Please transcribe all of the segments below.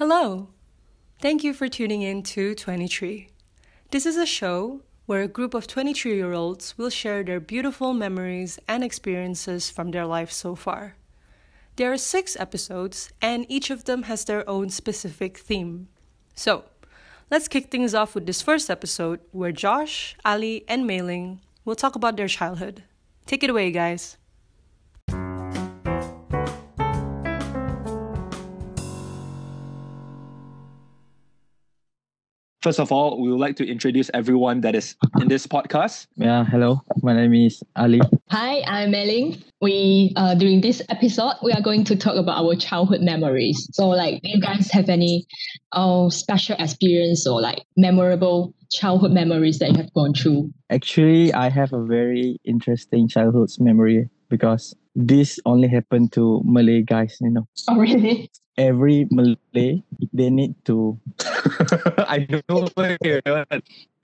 Hello. Thank you for tuning in to 23. This is a show where a group of 23 year olds will share their beautiful memories and experiences from their life so far. There are six episodes, and each of them has their own specific theme. So, let's kick things off with this first episode where Josh, Ali, and Mailing will talk about their childhood. Take it away, guys. First of all, we would like to introduce everyone that is in this podcast. Yeah, hello. My name is Ali. Hi, I'm Meling. We uh, during this episode we are going to talk about our childhood memories. So, like, do you guys have any uh, special experience or like memorable childhood memories that you have gone through? Actually, I have a very interesting childhood memory because this only happened to Malay guys, you know. Oh, really? Every Malay, they need to I don't know what you're gonna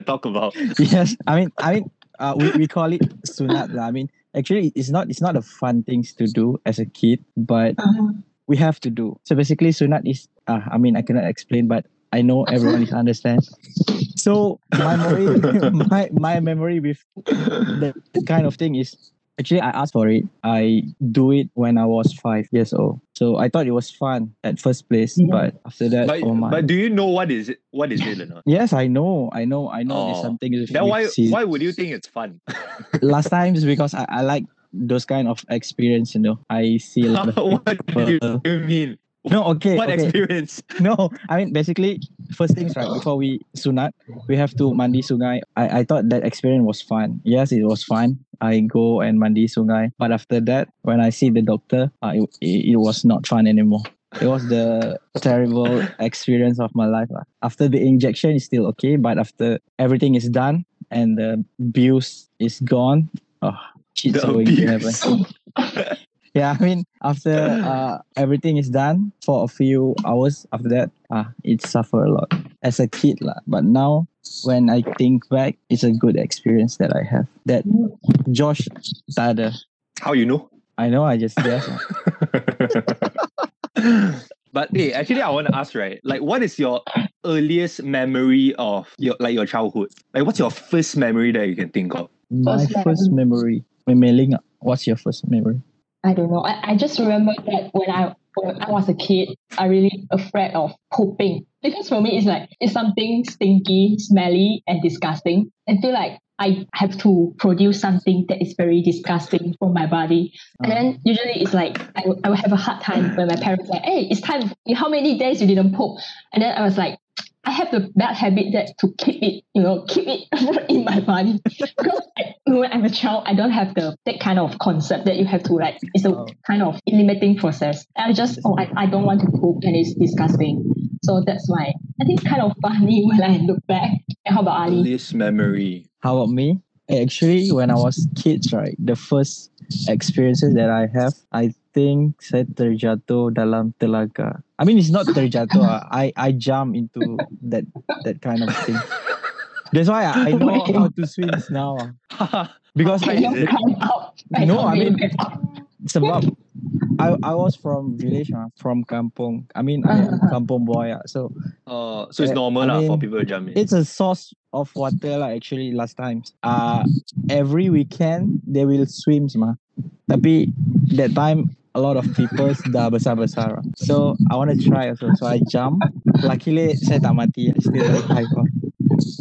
talk about. yes, I mean, I mean, uh, we, we call it sunat. lah. I mean, actually, it's not it's not a fun things to do as a kid, but Uh-huh. we have to do. So basically, sunat is. Uh, I mean, I cannot explain, but I know everyone is understand. So my memory, my my memory with that kind of thing is actually I asked for it. I do it when I was five years old. So I thought it was fun at first place, Mhm. but after that, But, oh my. but do you know what is it? What is it or not? Yes, I know, I know, I know. There's Oh. something. with- Then why season. why would you think it's fun? last time is because I, I like those kind of experience, you know. I see a lot of what do you mean? No, okay. What okay. experience? No, I mean basically first things right before we sunat, we have to mandi sungai. I, I thought that experience was fun. Yes, it was fun. I go and mandi sungai, but after that, when I see the doctor, uh, it, it, it was not fun anymore. It was the terrible experience of my life. lah. After the injection, it's still okay, but after everything is done and the abuse is gone, oh, shit's The going to happen. Abuse. Yeah, I mean, after uh, everything is done for a few hours after that, ah, it suffer a lot as a kid lah. But now, when I think back, it's a good experience that I have. That Josh tak ada. How you know? I know, I just guess. but hey, actually, I want to ask, right? Like, what is your earliest memory of your like your childhood? Like, what's your first memory that you can think of? My First first memory. Memeling, what's your first memory? I don't know. I, I just remember that when I when I was a kid, I really afraid of pooping because for me it's like it's something stinky, smelly, and disgusting. I feel like I have to produce something that is very disgusting for my body. And then ah. usually it's like I will, I will have a hard time when my parents like, hey, it's time. How many days you didn't poop? And then I was like, I have the bad habit that to keep it, you know, keep it in my body. because I, when I'm a child, I don't have the that kind of concept that you have to like. It's a Oh. kind of limiting process. I just oh I, I don't want to poop and it's disgusting. So that's why I think it's kind of funny when I look back. And how about Ali? Earliest memory. How about me? Actually, when I was kids, right, the first experiences that I have, I think saya terjatuh dalam telaga. I mean, it's not terjatuh. ah. I I jump into that that kind of thing. That's why I, I know how to swim now. ah. Because I, Can high you is come out? No, I mean- Get up. sebab I I was from village, ah, from kampung. I mean, I am Uh-huh. kampung boy. ah. So Uh, so it's Uh, normal I lah for people to jump in. it's a source of water lah actually last time. Uh every weekend they will swim mah. Tapi that time a lot of people dah besar-besar. So I want to try also. So I jump. Luckily saya tak mati. I still alive. ah.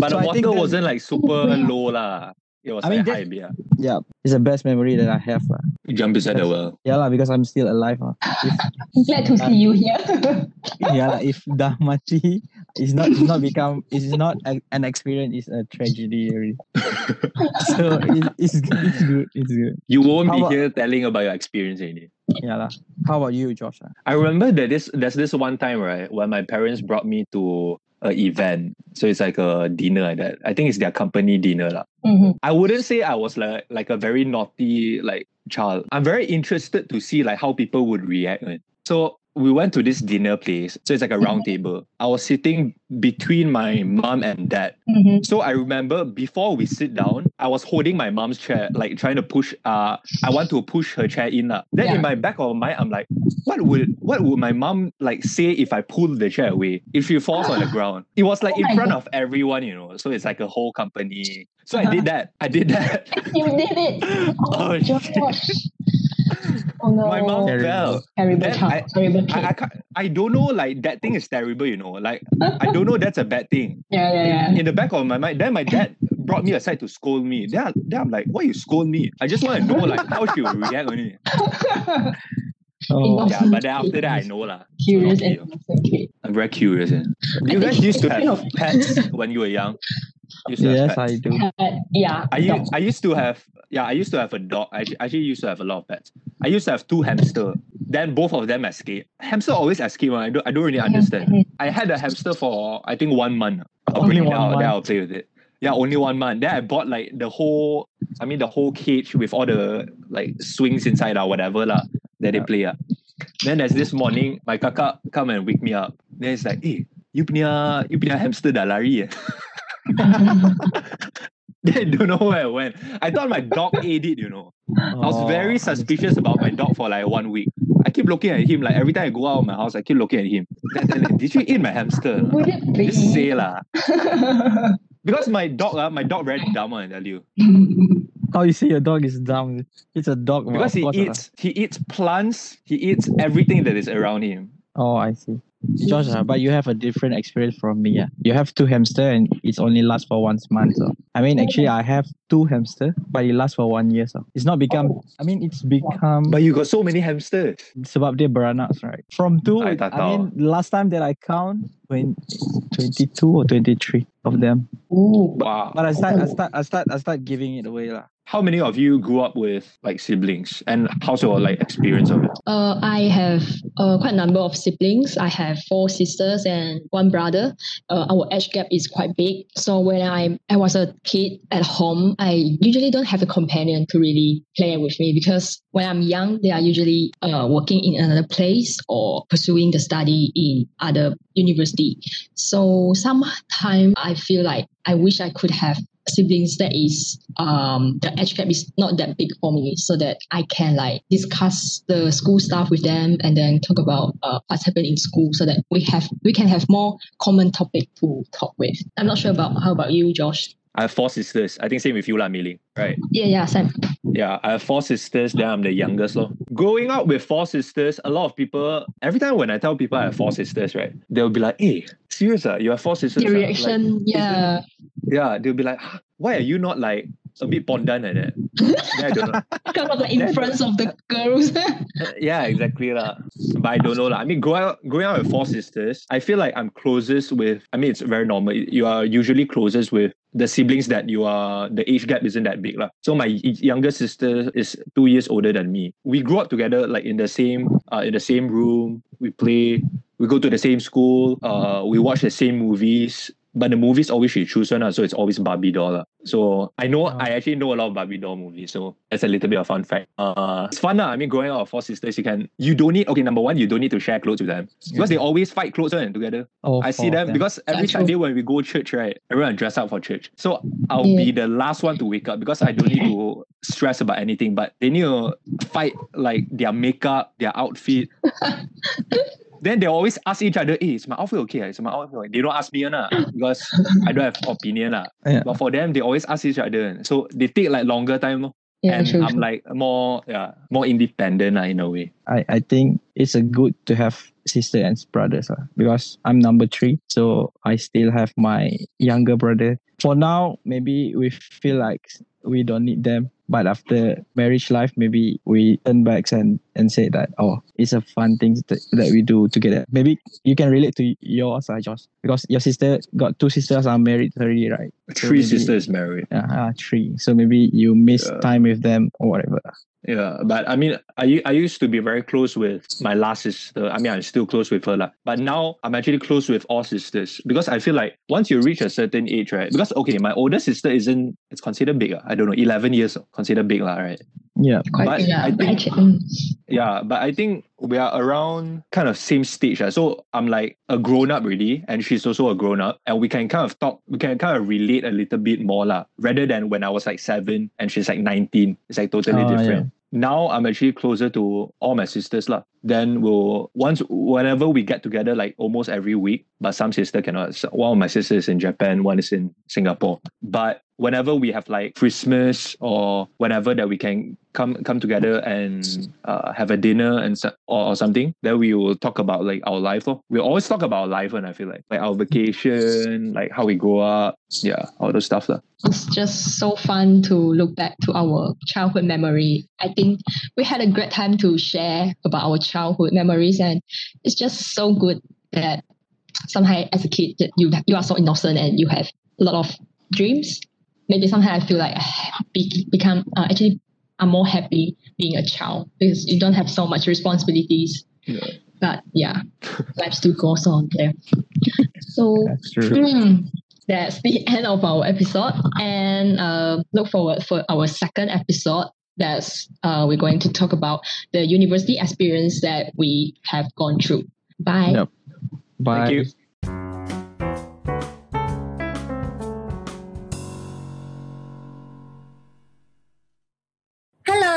but so the I think water wasn't like super low lah. It was I mean, like that- high, yeah. Yeah, it's the best memory that I have. lah. You jump inside the well. Yeah lah, because I'm still alive. ah. If, I'm glad to see you here. yeah lah, if dah mati, it's not it's not become it's not a, an experience. It's a tragedy already. so it, it's it's good. It's good. You won't How be about- here telling about your experience already. Yeah lah. How about you, Josh? ah? I remember that this there's this one time right when my parents brought me to a event. So it's like a dinner like that. I think it's their company dinner lah. Mhm. I wouldn't say I was like like a very naughty like child. I'm very interested to see like how people would react. So we went to this dinner place. So it's like a round Mm-hmm. table. I was sitting between my mom and dad. Mhm. So I remember before we sit down, I was holding my mom's chair, like trying to push. Uh, I want to push her chair in. lah. Then Yeah. in my back of my mind, I'm like, what would what would my mom like say if I pull the chair away? If she falls on the ground? It was like Oh in front God. of everyone, you know. So it's like a whole company. So I Uh-huh. did that. I did that. You did it. Oh, Oh, Josh. Oh no. my mom Terrible. fell. Terrible Then child. I- Terrible kid. I, I can't, I don't know like that thing is terrible, you know. Like I don't know that's a bad thing. yeah, yeah, yeah. in the back of my mind, then my dad brought me aside to scold me. Then, I, then I'm like, why you scold me? I just want to know like how she will react on it. Oh, Yeah, but then after that I know lah. Curious Okay. and innocent. I'm very curious. Eh. You guys used to have pets when you were young. Used to have yes. I do. Uh, yeah. I, u- dogs. I used to have yeah I used to have a dog. I actually used to have a lot of pets. I used to have two hamster. Then both of them escaped hamster always escape. I don't I don't really understand. I had a hamster for I think one month. I'll Only bring it one out then? I'll play with it. Yeah only one month. Then I bought like the whole I mean the whole cage with all the like swings inside or whatever lah that they play ah. then there's this morning my kakak come and wake me up. Then it's like eh you punya you punya hamster dah lari eh Then I don't know where it went. I thought my dog ate it, you know. I was Oh, very suspicious about my dog for like one week. I keep looking at him, like every time I go out of my house, I keep looking at him. Then, then, like, Did you eat my hamster? Would it be? Just say lah. Because my dog, uh, my dog very dumb, I tell you. How you say your dog is dumb? It's a dog. Because of he eats he eats plants, he eats everything that is around him. Oh, I see. Josh, uh, but you have a different experience from me. Yeah, you have two hamster and it's only lasts for one month. So I mean, actually, I have two hamster, but it lasts for one year. So it's not become. I mean, it's become. But you got so many hamsters. sebab dia beranak, right? From two, I I, mean, last time that I count, when 22 or 23 of them. Ooh. Wow. But I start, I start, I start, I start giving it away lah. How many of you grew up with like siblings and how's your like experience of it? Uh, I have uh, quite a number of siblings. I have four sisters and one brother. Uh, our age gap is quite big. So when I I was a kid at home, I usually don't have a companion to really play with me because when I'm young, they are usually uh, working in another place or pursuing the study in other university. So sometimes I feel like I wish I could have siblings that is um the age gap is not that big for me so that I can like discuss the school stuff with them and then talk about uh, what's happening in school so that we have we can have more common topic to talk with. I'm not sure about how about you, Josh? I have four sisters. I think same with you, lah, Mili. Right. Yeah, yeah, same. Yeah, I have four sisters. Then I'm the youngest. Lor. Growing up with four sisters, a lot of people, every time when I tell people I have four sisters, right, they'll be like, hey, serious? Ah? You have four sisters? The ah?" Like, reaction, yeah. Yeah, they'll be like, "Huh, why are you not like a bit pondan like that? then I don't know. Because of the influence of the girls. yeah, exactly lah. But I don't know lah. I mean, growing up, growing up with four sisters, I feel like I'm closest with. I mean, it's very normal. You are usually closest with the siblings that you are. The age gap isn't that big lah. So my younger sister is two years older than me. We grew up together, like in the same, uh, in the same room. We play. We go to the same school. Uh, we watch the same movies. But the movies always she choose one, lah, so it's always Barbie doll. lah. So I know Oh. I actually know a lot of Barbie doll movies. So that's a little bit of fun fact. Uh, it's fun. lah. I mean, growing up with four sisters, you can you don't need okay. Number one, you don't need to share clothes with them because they always fight clothes one together. Oh, I see four of them because every That's true. Sunday when we go church, right, everyone dress up for church. So I'll Yeah. be the last one to wake up because I don't need to stress about anything. But they need to fight like their makeup, their outfit. then they always ask each other, "Hey, is my outfit okay? Is my outfit okay?" They don't ask me lah because I don't have opinion lah. Yeah. But for them, they always ask each other. So they take like longer time. lor. Yeah, and true, I'm true. like more yeah more independent lah in a way. I, I think it's a good to have sister and brothers uh, because I'm number three. So I still have my younger brother. For now, maybe we feel like we don't need them. But after marriage life, maybe we turn back and, and say that, oh, it's a fun thing that, that we do together. Maybe you can relate to yours, uh, Josh, because your sister got two sisters are married already, right? So Three maybe- sisters married. Uh, uh, three. So maybe you miss Yeah. time with them or whatever. Yeah, but I mean, I, I used to be very close with my last sister. I mean, I'm still close with her lah. But now I'm actually close with all sisters because I feel like once you reach a certain age, right? Because okay, my older sister isn't. It's considered big. I don't know, eleven years considered big lah, right? Yeah. Quite but big, I yeah. think- Actually, mm. Yeah, but I think we are around kind of same stage. Uh. So I'm like a grown up really, and she's also a grown up, and we can kind of talk, we can kind of relate a little bit more lah, rather than when I was like seven and she's like 19. It's like totally Oh, yeah. Now I'm actually closer to all my sisters lah. Then we'll once whenever we get together, like almost every week. But some sister cannot. One of my sisters is in Japan, one is in Singapore. But whenever we have like Christmas or whenever that we can come come together and uh, have a dinner and or, or something, then we will talk about like our life. Oh. We always talk about our life, and I feel like like our vacation, like how we grow up, yeah, all those stuff lah. It's just so fun to look back to our childhood memory. I think we had a great time to share about our childhood memories, and it's just so good that somehow as a kid that you you are so innocent and you have a lot of dreams. Maybe sometimes I feel like I be, become uh, actually I'm more happy being a child because you don't have so much responsibilities. Yeah. But yeah, life still goes on there. So That's true. Mm, that's the end of our episode and uh, look forward for our second episode that's uh, we're going to talk about the university experience that we have gone through bye Yep. Bye.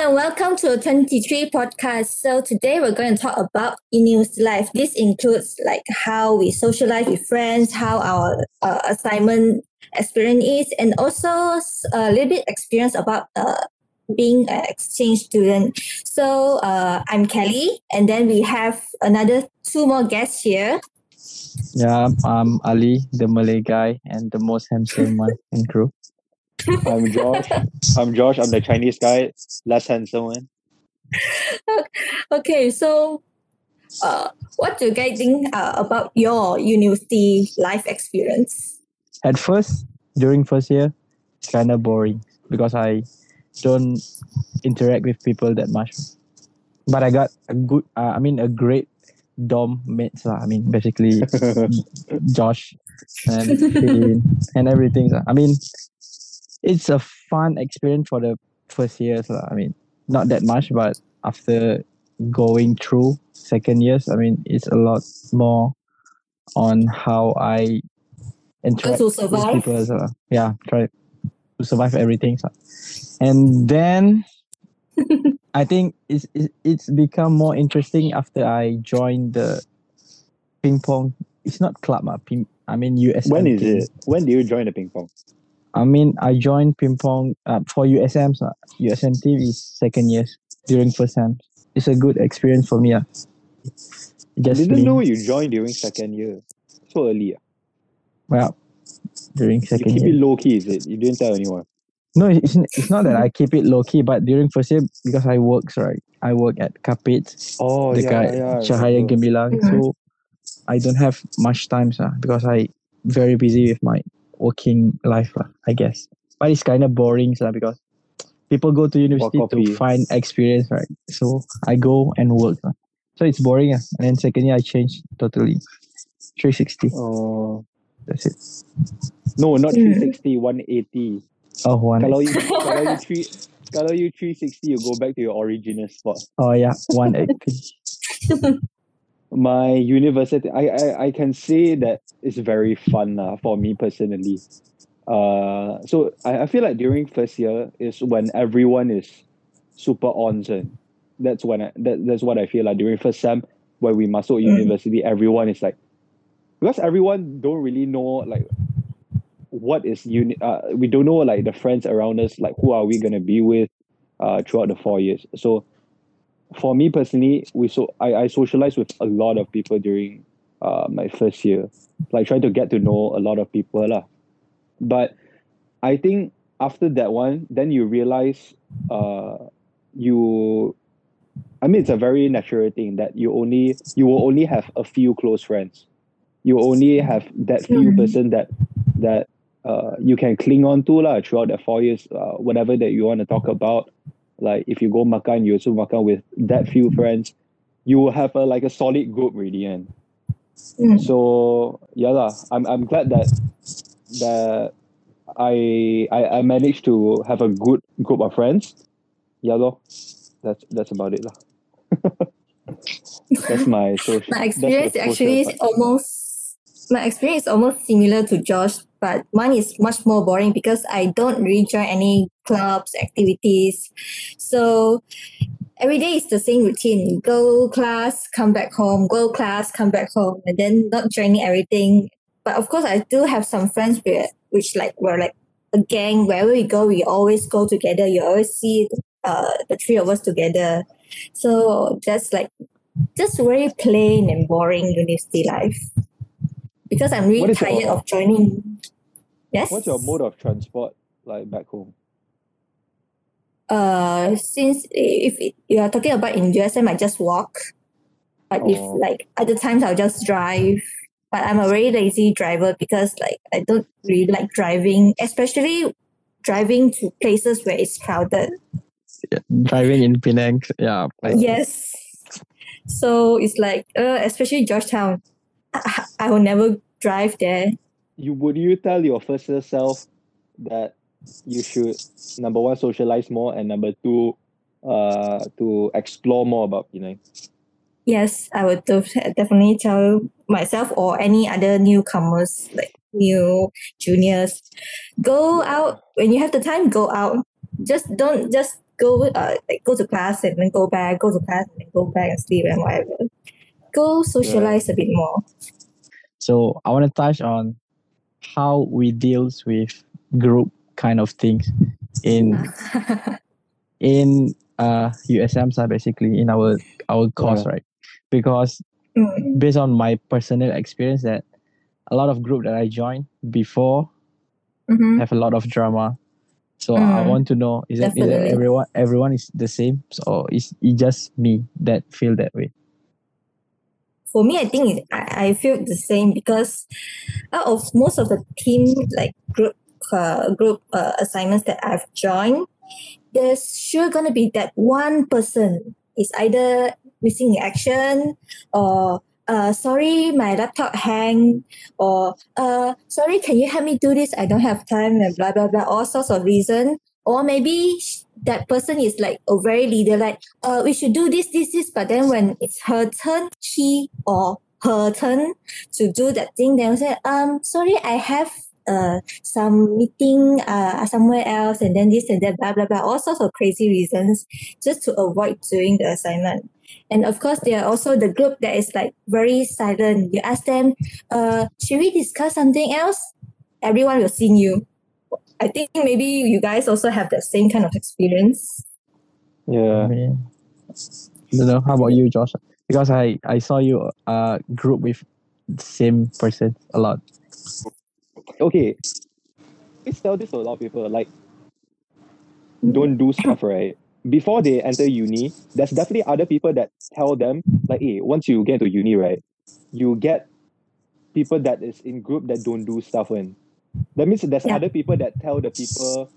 And welcome to 23 podcast. So today we're going to talk about in-news life. This includes like how we socialize with friends, how our uh, assignment experience is, and also a little bit experience about uh, being an exchange student. So uh, I'm Kelly, and then we have another two more guests here. Yeah, I'm Ali, the Malay guy and the most handsome one in crew. I'm Josh. I'm Josh. I'm the Chinese guy, less handsome one. Okay, so uh, what do you guys think uh, about your university life experience? At first, during first year, it's kind of boring because I don't interact with people that much. But I got a good, uh, I mean, a great dom mates. lah. I mean, basically Josh and and everything. lah. I mean, it's a fun experience for the first years. lah. I mean, not that much, but after going through second years, I mean, it's a lot more on how I interact to with survive? people as well. Yeah, try to survive everything. so. And then I think it's, it's it's become more interesting after I joined the ping pong. It's not club, ah, ping, I mean USM. When is team. it? When do you join the ping pong? I mean, I joined ping pong uh, for USMs. Uh, USM team is second years during first time. It's a good experience for me. Uh. I Just didn't being- know you joined during second year. So early. ah. well during second You keep year. it low key, is it? You didn't tell anyone. No, it's, it's not that I keep it low key, but during first year because I works right, I work at Kapit, Oh, dekat Cahaya Gemilang, so I don't have much time sah, because I very busy with my working life lah, I guess. But it's kind of boring sah, because people go to university to find experience, right? So I go and work. So it's boring. ah. And then second year I changed totally. 360. Oh. That's it. No, not Mm. 360, 180. Oh, one. Kalau you kalau you three kalau you 360, you go back to your original spot. Oh yeah, 180. My university, I I, I can say that it's very fun lah for me personally. Uh, so I, I feel like during first year is when everyone is super on. That's when I, that, that's what I feel like during first sem when we masuk university, everyone is like because everyone don't really know like what is uni uh, we don't know like the friends around us like who are we gonna be with uh throughout the four years so for me personally we so I, I socialize with a lot of people during uh my first year like trying to get to know a lot of people lah. but I think after that one then you realize uh you I mean it's a very natural thing that you only you will only have a few close friends you only have that few person that that uh, you can cling on to lah throughout the four years, uh, whatever that you want to talk about. Like if you go makan, you also makan with that few friends. You will have a like a solid group really, and Mm. so yeah lah. I'm I'm glad that that I I, I managed to have a good group of friends. Yeah lor. That's that's about it lah. That's my social. My experience actually is part. almost my experience is almost similar to Josh, but mine is much more boring because I don't really join any clubs, activities. So every day is the same routine. Go class, come back home, go class, come back home, and then not joining everything. But of course I do have some friends where which like were like a gang. Wherever we go, we always go together. You always see uh the three of us together. So that's like just very plain and boring university life. Because I'm really What is your- tired of joining. Yes. What's your mode of transport like back home? Uh, since if you are talking about in USM, I just walk. But if Oh. like other times, I'll just drive. But I'm a very lazy driver because like I don't really like driving, especially driving to places where it's crowded. Driving in Penang, yeah. like- Yes. So it's like, uh, especially Georgetown. I, I will never drive there. You would you tell your first self that you should number one socialize more and number two, uh, to explore more about Penang. Yes, I would definitely tell myself or any other newcomers, like new juniors, go out when you have the time. Go out. Just don't just go uh like go to class and then go back. Go to class and then go back and sleep and whatever. Go socialize a bit more. So I want to touch on how we deals with group kind of things in in uh USM side basically in our our course, Yeah. right? Because Mm, based on my personal experience that a lot of group that I joined before mhm. have a lot of drama. So I Mm, want to know is that, is that everyone everyone is the same or is it just me that feel that way? For me, I think it, I, I feel the same because out of most of the team like group uh, group uh, assignments that I've joined, there's sure gonna be that one person is either missing in action or uh sorry my laptop hang or uh sorry can you help me do this? I don't have time and blah blah blah all sorts of reason or maybe that person is like a very leader like uh we should do this this this but then when it's her turn he or her turn to do that thing they'll say um sorry I have uh some meeting uh somewhere else and then this and that blah blah blah all sorts of crazy reasons just to avoid doing the assignment. And of course there are also the group that is like very silent. You ask them uh should we discuss something else? Everyone will see you i think maybe you guys also have the same kind of experience I Yeah. mean, don't know. How about you, Josh? Because I I saw you uh group with the same person a lot. Okay. Please tell this to a lot of people. Like, don't do stuff right before they enter uni. There's definitely other people that tell them like, hey, once you get into uni, right, you get people that is in group that don't do stuff. When that means there's Yeah. other people that tell the people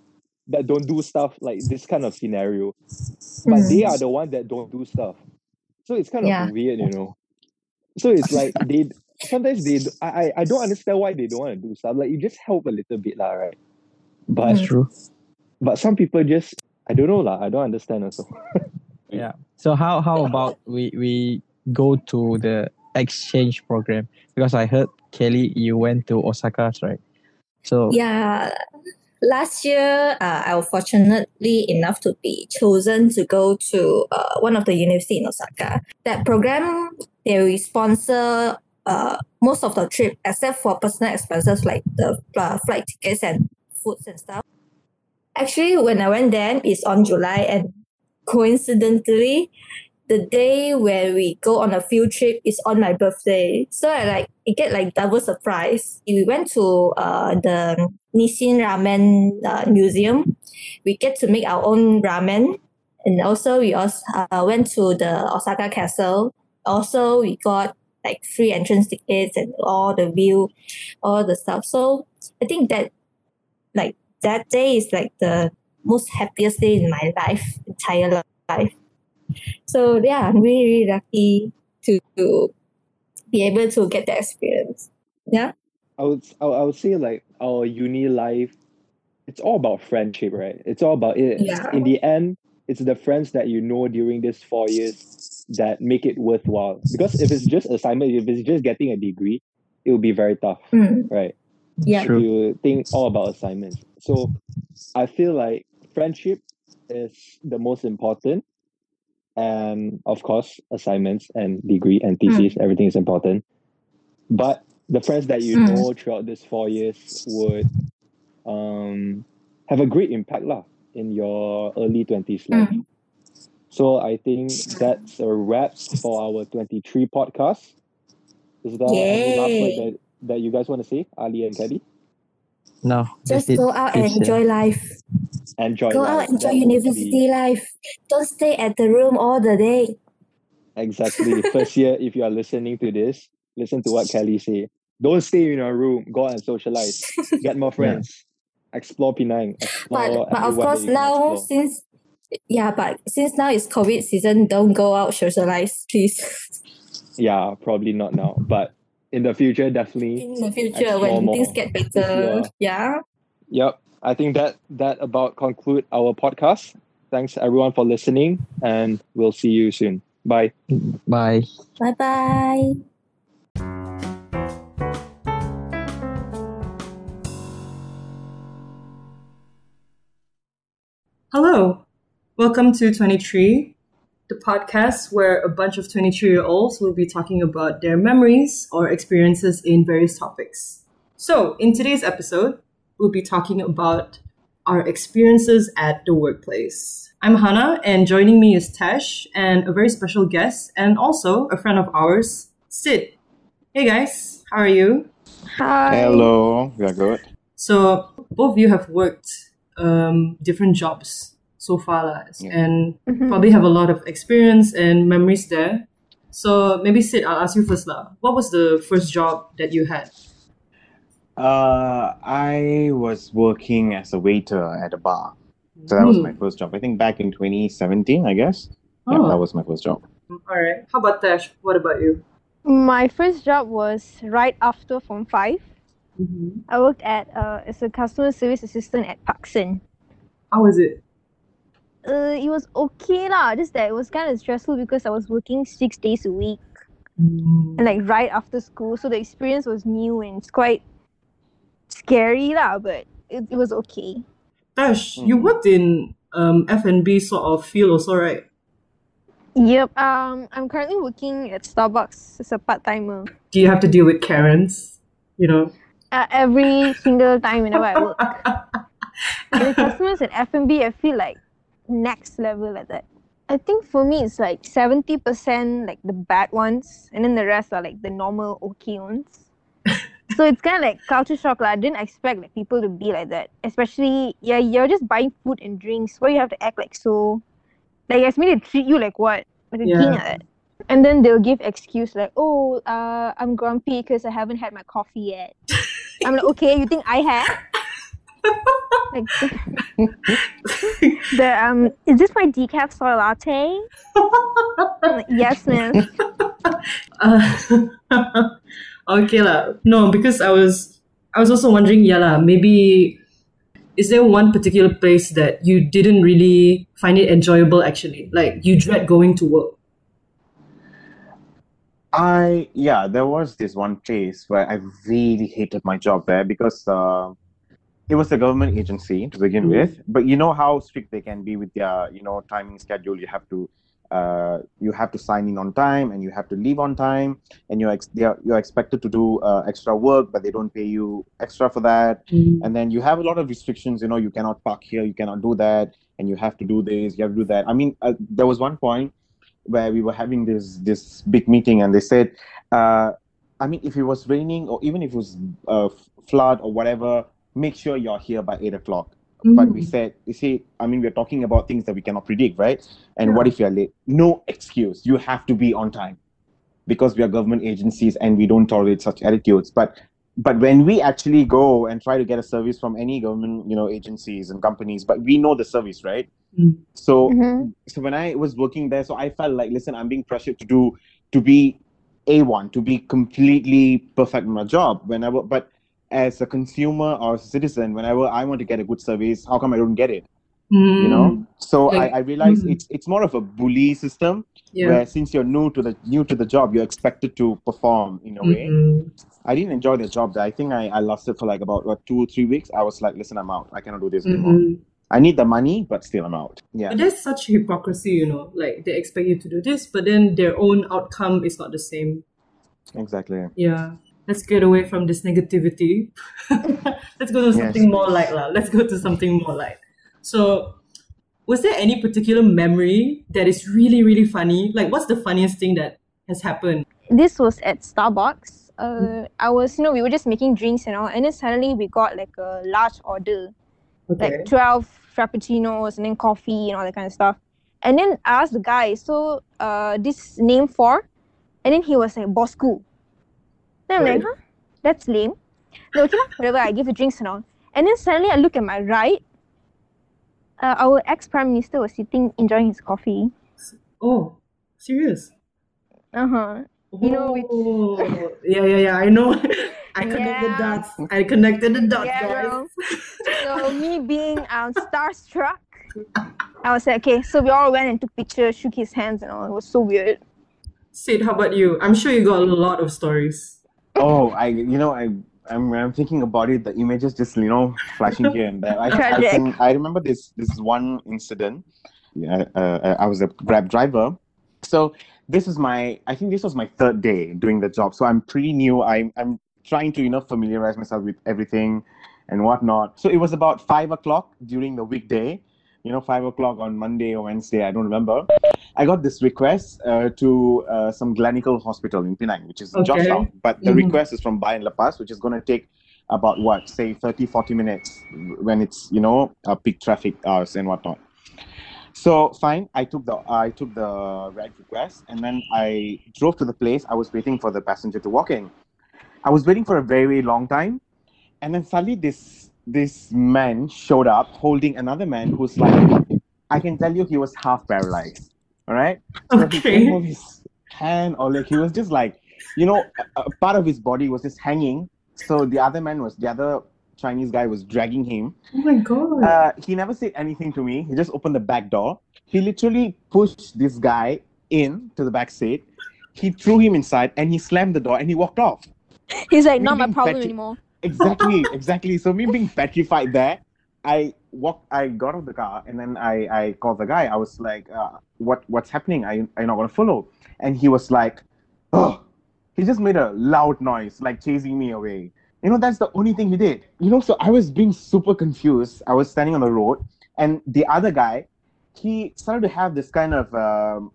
that don't do stuff like this kind of scenario, but Mm. they are the ones that don't do stuff. So it's kind of Yeah. weird, you know. So it's like they sometimes they I I- I don't understand why they don't want to do stuff. Like you just help a little bit, lah, right? But That's Mm. true. but some people just I don't know, lah. I don't understand also. Yeah. So how how about we we go to the exchange program because I heard Kelly you went to Osaka, right? So yeah. Last year uh, i was fortunately enough to be chosen to go to uh, one of the university in osaka. That program they will sponsor uh, most of the trip except for personal expenses like the uh, flight tickets and foods and stuff. Actually when i went there it's on july and coincidentally the day where we go on a field trip is on my birthday. So i like it get like double surprise. We went to uh, the nissin ramen uh, museum. We get to make our own ramen. And also we also uh, went to the osaka castle. Also we got like free entrance tickets and all the view all the stuff. So i think that like that day is like the most happiest day in my life entire life so yeah i'm really really lucky to, to be able to get that experience yeah I would I would say like our uni life, it's all about friendship, right? It's all about it. Yeah. In the end, it's the friends that you know during this four years that make it worthwhile. Because if it's just assignment, if it's just getting a degree, it will be very tough, Mm. right? Yeah. True. You think all about assignments. So I feel like friendship is the most important. And of course, assignments and degree and thesis, everything is important. But the friends that you Mm. know throughout these four years would um, have a great impact lah, in your early 20s life. Mm. So I think that's a wrap for our 23 podcast. Is there any last word that, that you guys want to say, Ali and Kelly? No, that's Just it. go out and Please, uh, enjoy life. Enjoy Go life. out, enjoy That university be- life. Don't stay at the room all the day. Exactly. First year, if you are listening to this, listen to what Kelly say. Don't stay in your room. Go out and socialize. Get more friends. Explore Penang. Explore But but of course now explore. since yeah, but since now it's COVID season, don't go out socialize, please. Yeah, probably not now. But in the future, definitely. In the future, Explore when things get better, yeah. Yep. I think that that about conclude our podcast. Thanks everyone for listening and we'll see you soon. Bye. Bye. Bye bye. Hello, welcome to 23, the podcast where a bunch of 22 year olds will be talking about their memories or experiences in various topics. So, in today's episode, we'll be talking about our experiences at the workplace. I'm Hannah, and joining me is Tesh and a very special guest, and also a friend of ours, Sid. Hey guys, how are you? Hi. Hello, we are good. So both of you have worked um, different jobs so far, lah, Yeah. and Mm-hmm. probably have a lot of experience and memories there. So maybe Sid, I'll ask you first, lah. What was the first job that you had? Uh, I was working as a waiter at a bar. So that was Hmm. my first job. I think back in 2017, I guess. Yeah, Oh. that was my first job. All right. How about Tash? What about you? My first job was right after Form 5. Mm-hmm. I worked at uh, as a customer service assistant at Parkson. How was it? Uh, it was okay lah, just that it was kind of stressful because I was working six days a week Mm. and like right after school. So the experience was new and it's quite scary lah, but it, it was okay. Tash, you Mhm. worked in um, F&B sort of field also, right? Yep. Um, I'm currently working at Starbucks as a part timer. Do you have to deal with Karens? You know? Uh, every single time whenever I work, and the customers at F&B, I feel like next level at that. I think for me it's like seventy percent like the bad ones, and then the rest are like the normal okay ones. so it's kind of like culture shock. Like, I didn't expect like people to be like that. Especially yeah, you're just buying food and drinks. Why you have to act like so? Like you expect me to treat you like what? Like a king Yeah. like that. And then they'll give excuse like, oh, uh, I'm grumpy because I haven't had my coffee yet. I'm like, okay, you think I have? Like, the um, is this my decaf soy latte? Like, yes, miss. Uh, okay lah. No, because I was I was also wondering, yeah lah, maybe is there one particular place that you didn't really find it enjoyable actually? Like you dread going to work. I yeah, there was this one place where I really hated my job there because uh, it was a government agency to begin Mhm. with. But you know how strict they can be with their you know timing schedule. You have to uh, you have to sign in on time and you have to leave on time, and you're ex- they're, you're expected to do uh, extra work, but they don't pay you extra for that. and then you have a lot of restrictions you know you cannot park here you cannot do that and you have to do this you have to do that i mean uh, there was one point where we were having this this big meeting and they said uh, i mean if it was raining or even if it was uh, flood or whatever make sure you're here by 8 o'clock. But we said you see i mean we're talking about things that we cannot predict right? And what if you're late? No excuse. You have to be on time. Because we are government agencies and we don't tolerate such attitudes. But but when we actually go and try to get a service from any government you know agencies and companies but we know the service right? Mm. so Mhm. so when i was working there so i felt like listen i'm being pressured to do to be a1 to be completely perfect in my job. Whenever but as a consumer or a citizen whenever i want to get a good service how come i don't get it you know so Like- I, I realized Mhm. it's it's more of a bully system Yeah. where since you're new to the new to the job you're expected to perform in a way Mhm. i didn't enjoy the job i think i, I lost it for like about what two or three weeks i was like listen i'm out i cannot do this anymore Mhm. i need the money but still i'm out yeah But there's such hypocrisy, you know. Like they expect you to do this, but then their own outcome is not the same. exactly Yeah. Let's get away from this negativity. Let's go to Yes. something more light, lah. Let's go to something more light. So, was there any particular memory that is really, really funny? Like, what's the funniest thing that has happened? This was at Starbucks. Uh, I was, you know, we were just making drinks and all, and then suddenly we got like a large order, like 12 frappuccinos and then coffee and all that kind of stuff. And then I asked the guy, so uh, this name for? And then he was like, Bosku. Then I'm like, huh? That's lame. No, okay, whatever, I give the drinks and all. And then suddenly I look at my right. Uh, our ex prime minister was sitting enjoying his coffee. Oh, serious? Uh huh. You know, which- Oh, yeah, yeah, yeah. I know. I connected Yeah. dots. I connected the dots, Yeah, guys. So me being um, starstruck, I was like, okay. So we all went and took pictures, shook his hands, and all. It was so weird. Sid, how about you? I'm sure you got a lot of stories. Oh i you know i I'm, I'm thinking about it. The images just you know flashing here and there. I, I, I remember this this one incident. Yeah, uh, i was a grab driver. So this is my i think this was my third day doing the job. So i'm pretty new. I'm i'm trying to you know familiarize myself with everything and whatnot. So it was about five o'clock during the weekday. You know five o'clock on monday or wednesday i don't remember i got this request uh, to uh, some gleneagles hospital in penang which is Okay. georgetown but the Mhm. request is from Bayan Lepas, which is going to take about what say 30 40 minutes when it's you know uh, peak traffic hours and whatnot. So fine i took the i took the ride request and then i drove to the place. I was waiting for the passenger to walk in. I was waiting for a very, very long time and then suddenly this this man showed up holding another man who's like i can tell you he was half paralyzed all right so he Okay. couldn't move his hand or like he was just like you know a, a part of his body was just hanging so the other man was the other chinese guy was dragging him Oh my god. uh, he never said anything to me. He just opened the back door. He literally pushed this guy in to the back seat. He threw him inside and he slammed the door and he walked off. He's like, Me not my problem petty- anymore. Exactly, exactly. So me being petrified there, I walked. I got out of the car and then I I called the guy. I was like, uh, "What what's happening? Are you not gonna follow?" And he was like, "Oh." He just made a loud noise, like chasing me away. You know, that's the only thing he did. You know, so I was being super confused. I was standing on the road, and the other guy, he started to have this kind of, um,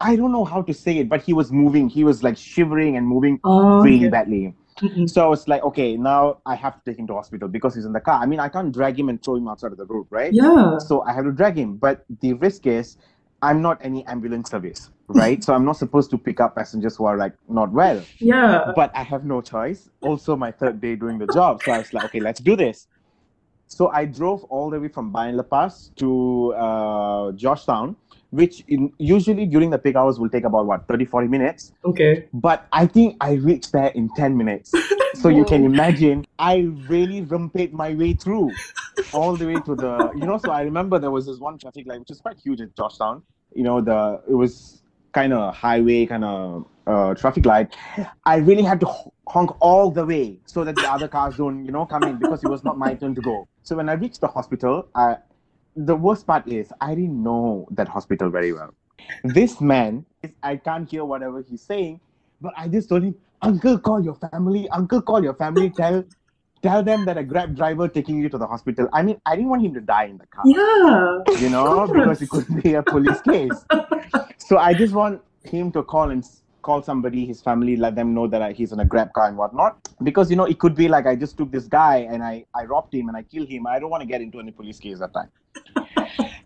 I don't know how to say it, but he was moving. He was like shivering and moving Oh, really okay. badly. Mm-mm. So it's like, okay, now I have to take him to hospital because he's in the car. I mean, I can't drag him and throw him outside of the road, right? Yeah. So I have to drag him. But the risk is I'm not any ambulance service, right? so I'm not supposed to pick up passengers who are like not well. Yeah. But I have no choice. Also, my third day doing the job. So I was like, okay, let's do this. So I drove all the way from Bayan Lepas to uh, Georgetown, which in, usually during the peak hours will take about what 30, 40 minutes Okay. but I think I reached there in 10 minutes. So you can imagine, I really rumped my way through all the way to the, you know, so I remember there was this one traffic light, which is quite huge in Georgetown. You know, the, it was kind of highway kind of uh, traffic light. I really had to honk all the way so that the other cars don't, you know, come in because it was not my turn to go. So when I reached the hospital, I, the worst part is I didn't know that hospital very well. This man, I can't hear whatever he's saying, but I just told him, Uncle, call your family. Uncle, call your family. Tell, tell them that a grab driver taking you to the hospital. I mean, I didn't want him to die in the car, Yeah. you know, because it could be a police case. So I just want him to call and call somebody, his family, let them know that I, he's in a grab car and whatnot. Because you know, it could be like I just took this guy and I I robbed him and I killed him. I don't want to get into any police case that time.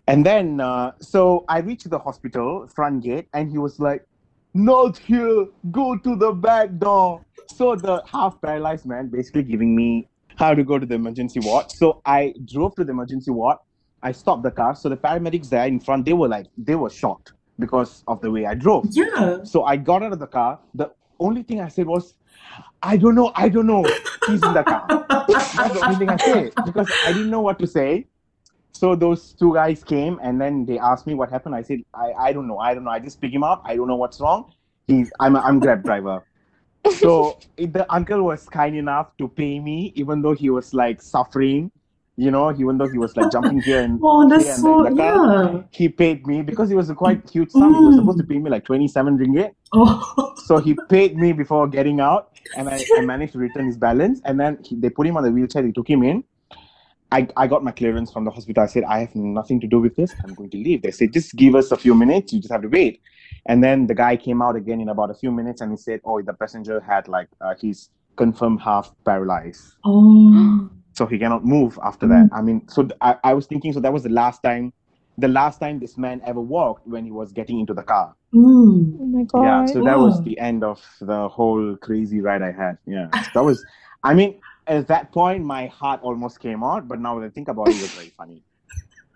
And then, uh, so I reached the hospital front gate, and he was like, "Not here. Go to the back door." So the half paralyzed man basically giving me how to go to the emergency ward. So I drove to the emergency ward. I stopped the car. So the paramedics there in front, they were like, they were shocked because of the way I drove. Yeah. So I got out of the car. The only thing I said was, I don't know, I don't know. He's in the car. That's the only thing I said because I didn't know what to say. So those two guys came and then they asked me what happened. I said, I, I don't know. I don't know. I just pick him up. I don't know what's wrong. He's I'm a, I'm Grab driver. so it, the uncle was kind enough to pay me, even though he was like suffering. You know, even though he was like jumping here and Oh, here that's and so there in the car, yeah. he paid me because it was a quite huge sum. He was Mm. supposed to pay me like 27 ringgit. Oh, So he paid me before getting out, and I, I managed to return his balance. And then he, they put him on the wheelchair. They took him in. I, I got my clearance from the hospital. I said, I have nothing to do with this. I'm going to leave. They said, just give us a few minutes. You just have to wait. And then the guy came out again in about a few minutes and he said, oh, the passenger had like, uh, he's confirmed half paralyzed. oh. So he cannot move after that. I mean, so th- I, I was thinking, so that was the last time, the last time this man ever walked when he was getting into the car. Mm. Oh my god. Yeah, so that was the end of the whole crazy ride I had. Yeah, that was. I mean, at that point, my heart almost came out, but now that I think about it, it was very funny.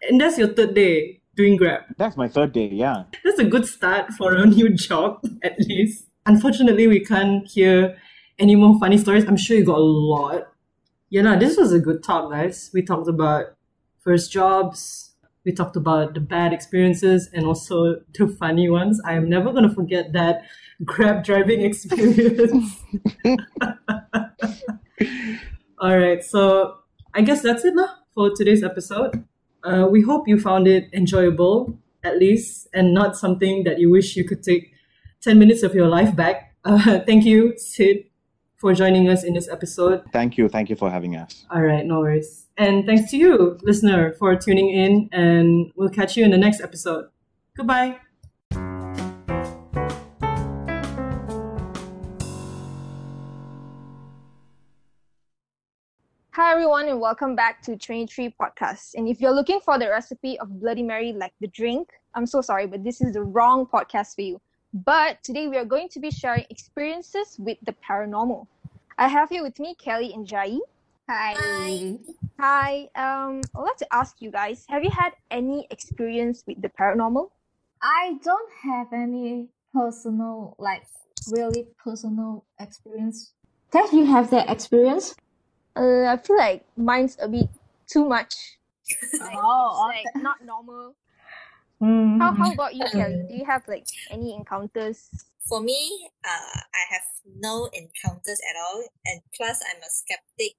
And that's your third day doing Grab. That's my third day. Yeah, That's a good start for a new job, at least. Unfortunately, we can't hear any more funny stories. I'm sure you got a lot. Yeah, no, this was a good talk, guys. We talked about first jobs. We talked about the bad experiences and also the funny ones. I am never going to forget that Grab driving experience. All right, so I guess that's it lah for today's episode. Uh, we hope you found it enjoyable, at least, and not something that you wish you could take 10 minutes of your life back. Uh, thank you, Sid, for joining us in this episode. thank you, thank you for having us. All right, no worries. And thanks to you, listener, for tuning in, and we'll catch you in the next episode. Goodbye. Hi everyone and welcome back to 23 Podcast. And if you're looking for the recipe of Bloody Mary like the drink, I'm so sorry, but this is the wrong podcast for you. But today we are going to be sharing experiences with the paranormal. I have here with me Kelly and Jai. Hi. Hi. Um, I'd like to ask you guys, have you had any experience with the paranormal? I don't have any personal, like really personal experience. Did you have that experience? Uh, I feel like mine's a bit too much. Like, Oh, it's like not normal. Mm. How how about you, Kelly? Do you have like any encounters? For me, uh, I have no encounters at all, and plus I'm a skeptic.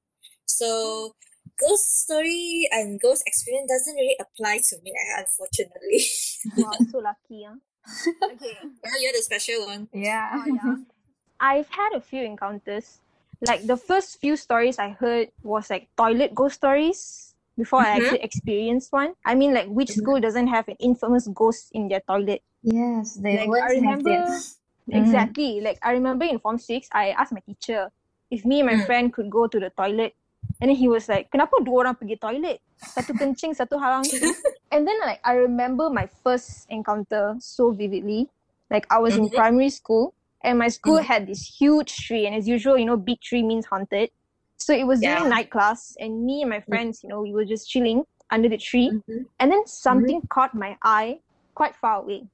So ghost story and ghost experience doesn't really apply to me, unfortunately. Wow, so lucky, huh? Okay. well, you're the special one. Yeah. Oh, yeah. I've had a few encounters. Like the first few stories I heard was like toilet ghost stories before I Mhm. actually experienced one. I mean, like which school doesn't have an infamous ghost in their toilet? Yes, they Like, always I have remember- that. Mhm. Exactly. Like I remember in Form 6, I asked my teacher if me and my Mm. friend could go to the toilet. And then he was like, kenapa dua orang pergi toilet? Satu kencing, satu halang. and then like I remember my first encounter so vividly. Like I was in Mhm. primary school and my school Mm. had this huge tree and as usual, you know, big tree means haunted. So it was during night class and me and my friends, you know, we were just chilling under the tree. Mhm. And then something caught my eye quite far away.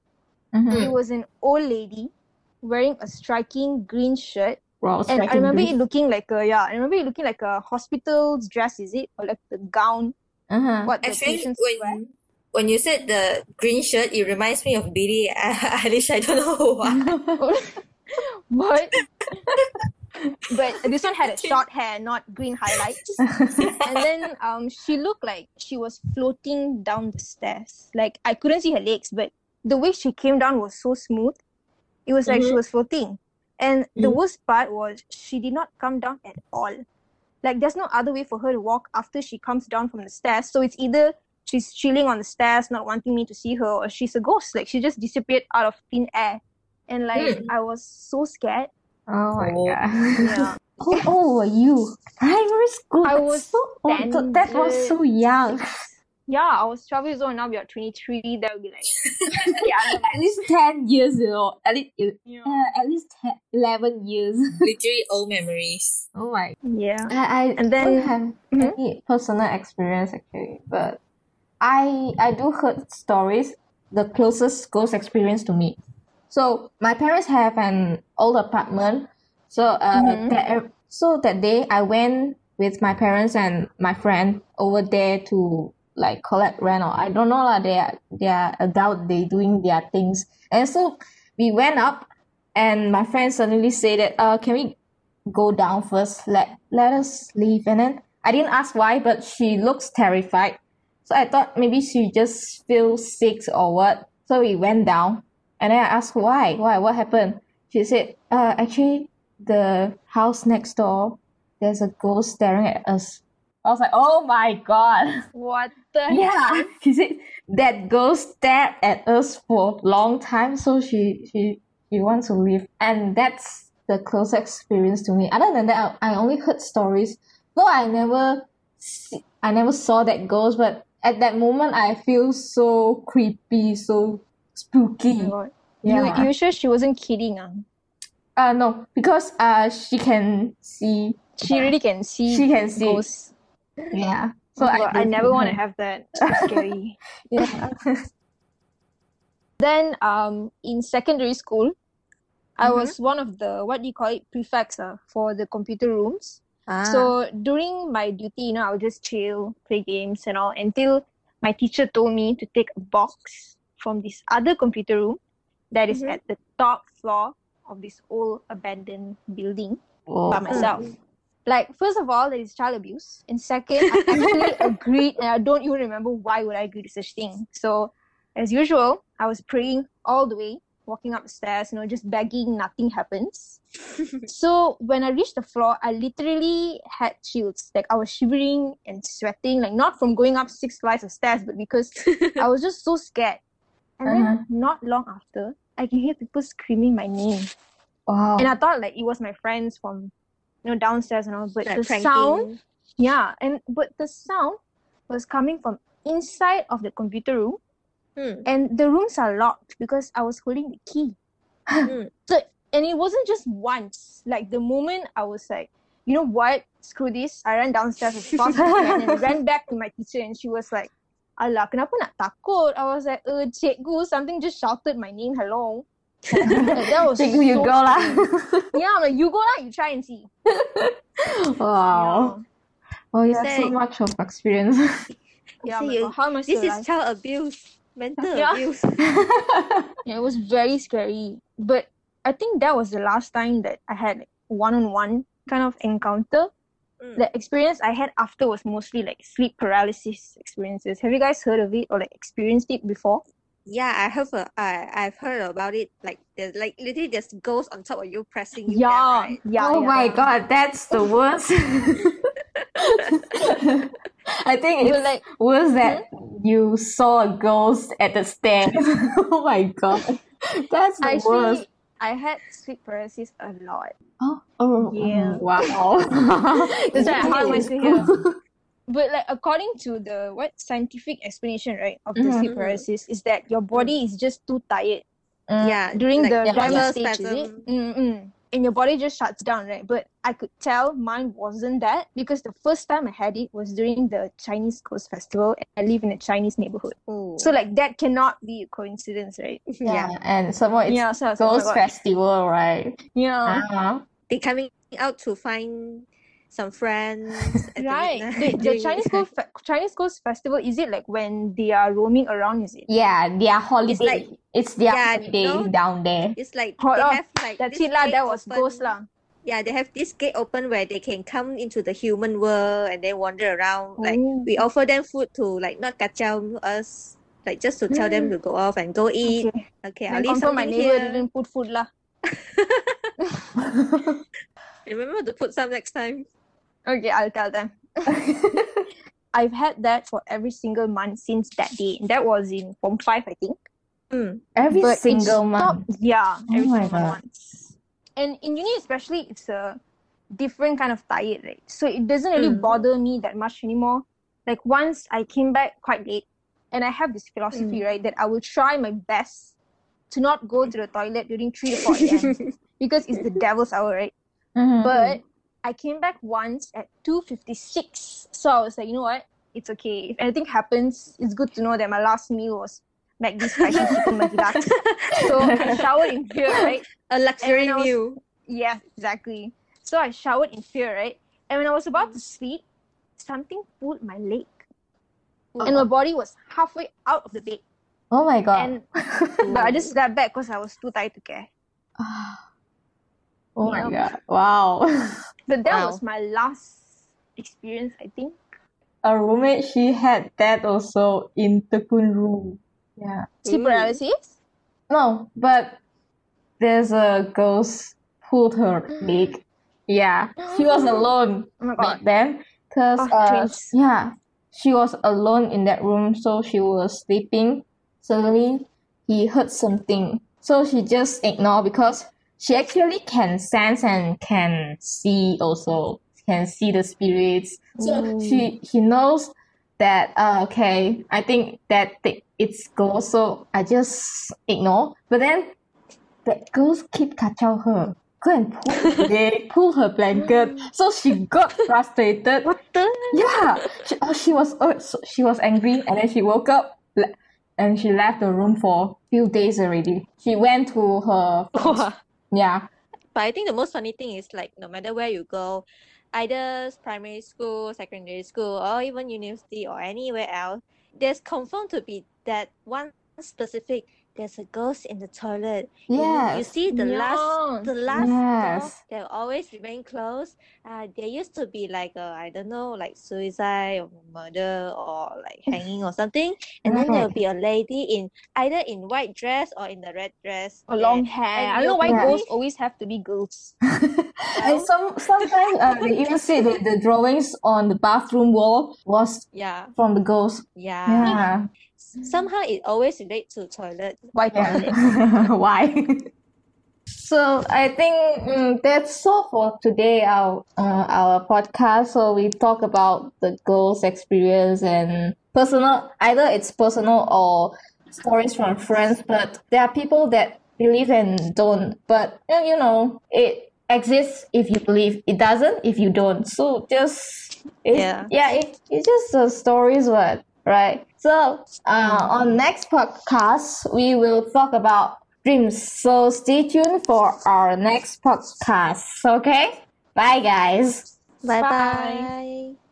Mhm. It was an old lady wearing a striking green shirt. Wow, And I striking remember breeze. it looking like a yeah, I remember it looking like a hospital's dress, is it? Or like the gown Uh-huh. what the Actually, patients wear. when when you said the green shirt, it reminds me of Billie Eilish. I don't know why. but but this one had a short hair, not green highlights. and then um she looked like she was floating down the stairs. Like I couldn't see her legs, but the way she came down was so smooth. It was like she Mhm. was floating. And the Mhm. worst part was she did not come down at all. Like there's no other way for her to walk after she comes down from the stairs. So it's either she's chilling on the stairs, not wanting me to see her, or she's a ghost. Like she just disappeared out of thin air. And like Hmm. I was so scared. Oh my Oh. god. Yeah. How old were you? Primary school. I was so old. Th- That was so young. Yeah, I was 12 years old, now we are 23. That would be like, yeah, I mean, At least ten years, you know. At least, like, uh, at least 10, eleven years. Literally old memories. oh my. yeah. I, I And then- don't have Mhm. any personal experience actually, but I I do heard stories. The closest ghost experience to me. So my parents have an old apartment. So uh, Mhm. that, so that day I went with my parents and my friend over there to like collect rent or I don't know lah. They are they are adult. They doing their things, and so we went up, and my friend suddenly said that uh can we go down first? Let let us leave, and then I didn't ask why, but she looks terrified. So I thought maybe she just feels sick or what. So we went down, and then I asked why, why, what happened? She said, uh, actually, the house next door, there's a ghost staring at us. I was like, oh my god. What the Yeah. heck? She said that ghost stared at us for a long time, so she she she wants to leave. And that's the close experience to me. Other than that, I, I only heard stories. No, I never see, I never saw that ghost, but at that moment I feel so creepy, so spooky. God. Yeah. You you sure she wasn't kidding? Ah? Uh no, because uh she can see She really can see She can see. ghosts. yeah. So So I, I never want to have that. It's scary. Yeah. Then um in secondary school, I was one of the what do you call it prefects uh, for the computer rooms. Ah. So during my duty, you know, I would just chill, play games and all until my teacher told me to take a box from this other computer room that is Mhm. at the top floor of this old abandoned building Oh. by myself. Like first of all, there is child abuse, and second, I actually agreed, and I don't even remember why would I agree to such thing. So, as usual, I was praying all the way, walking up the stairs, you know, just begging, nothing happens. so when I reached the floor, I literally had chills. Like I was shivering and sweating, like not from going up six flights of stairs, but because I was just so scared. And then Uh-huh. not long after, I can hear people screaming my name. Wow. And I thought like it was my friends from you know downstairs and all, but Like the pranking. sound yeah, and but the sound was coming from inside of the computer room Hmm. and the rooms are locked because I was holding the key. Hmm. So and it wasn't just once. Like the moment I was like, you know what, screw this, I ran downstairs as fast as I can and ran back to my teacher and she was like, Alah, kenapa nak takut? I was like, uh, cikgu, something just shouted my name, hello. That was Cikgu, you so go lah. yeah, I'm like, you go lah, you try and see. Wow. Oh, you Is have so much of experience. Yeah, See, like, you- "Oh, how am I This is alive?" child abuse, mental Yeah. abuse. Yeah, it was very scary. But I think that was the last time that I had one on one kind of encounter. Mm. The experience I had after was mostly like sleep paralysis experiences. Have you guys heard of it or like experienced it before? Yeah, I have a, I I've heard about it. Like there's like literally there's ghosts on top of you pressing you down, Yeah, right? yeah. oh yeah, my yeah. god, that's the worst. I think But it's like worse that you saw a ghost at the stairs. oh my god. That's the actually worst. I had sleep paralysis a lot. Oh, oh, oh Yeah. Oh. wow. That's why I It's still. But like according to the what scientific explanation, right, of the sleep Mhm. paralysis is that your body is just too tired mm. Yeah, during like the yeah, REM stage, is it? spasm. Mm-mm. And your body just shuts down, right? But I could tell mine wasn't that because the first time I had it was during the Chinese Ghost Festival and I live in a Chinese neighborhood. Oh. So like that cannot be a coincidence, right? Yeah, and some more it's yeah, so I was like, oh ghost festival, right? Yeah. Uh-huh. they coming out to find some friends Right. the The, the Chinese school Fe- Chinese Ghost Festival is it like when they are roaming around? Is it? Yeah, their holiday. It's, like- it's their yeah, holiday no? down there. It's like Hold they on. have like That's this it lah. gate That was open. ghost lah. Yeah, they have this gate open where they can come into the human world and then wander around. Like Oh. we offer them food to like not kacau us, like just to tell them mm. to go off and go eat. Okay. Okay, I'll leave confirm my neighbor here. didn't put food lah. Remember to put some next time. Okay, I'll tell them. I've had that for every single month since that day. That was in Form 5, I think. Mm. Every But single month. stopped- Yeah, Oh every single God. month. And in uni especially, it's a different kind of tired, right? So it doesn't really Mm. bother me that much anymore. Like once I came back quite late, and I have this philosophy, right, that I will try my best to not go to the toilet during 3 to 4 a.m. because it's the devil's hour, right? Mhm. But I came back once at 2.56. So I was like, you know what? It's okay. If anything happens, it's good to know that my last meal was McD spicy chicken magilat. so I showered in fear, right? A luxury when was- meal. Yeah, exactly. So I showered in fear, right? And when I was about to sleep, something pulled my leg. and my body was halfway out of the bed. Oh my god. And but I just slept back because I was too tired to care. Ah. Oh my Yeah. god. Wow. But that Wow. was my last experience, I think. A roommate, she had that also in Tekun room. Yeah. Sleep paralysis? No, but there's a ghost pulled her leg. Yeah. She was alone Oh back then. Cause Oh, uh, yeah, she was alone in that room, so she was sleeping. Suddenly, he heard something, so she just ignored because she actually can sense and can see also can see the spirits. So she he knows that uh, okay, I think that th- it's ghost, so I just ignore. But then that ghost keep kacau her. Go and pull they pull her blanket. So she got frustrated. What the? Yeah, she, oh, she was oh, so she was angry, and then she woke up, and she left the room for few days already. She went to her friend's-. Yeah. But I think the most funny thing is like no matter where you go, either primary school, secondary school, or even university or anywhere else, there's confirmed to be that one specific there's a ghost in the toilet. You, you see the last the last door Yes. they'll always remain closed. Uh there used to be like a I don't know, like suicide or murder or like hanging or something. And then there'll be a lady in either in white dress or in the red dress. Or there. long hair. And I don't know you'll why probably ghosts always have to be girls. and some sometimes uh, they even say that the drawings on the bathroom wall was yeah. from the ghost Yeah. yeah S- Somehow it always relates to toilet. Why Yeah. toilet? Why? so I think mm, that's all for today. Our uh, our podcast. So we talk about the ghost experience and personal. Either it's personal or stories from friends. But there are people that believe and don't. But uh, you know it exists if you believe. It doesn't if you don't. So just it's, Yeah. yeah. It, it's just the stories. What right? So uh, on next podcast we will talk about dreams. So stay tuned for our next podcast. Okay. Bye guys. Bye Bye. bye.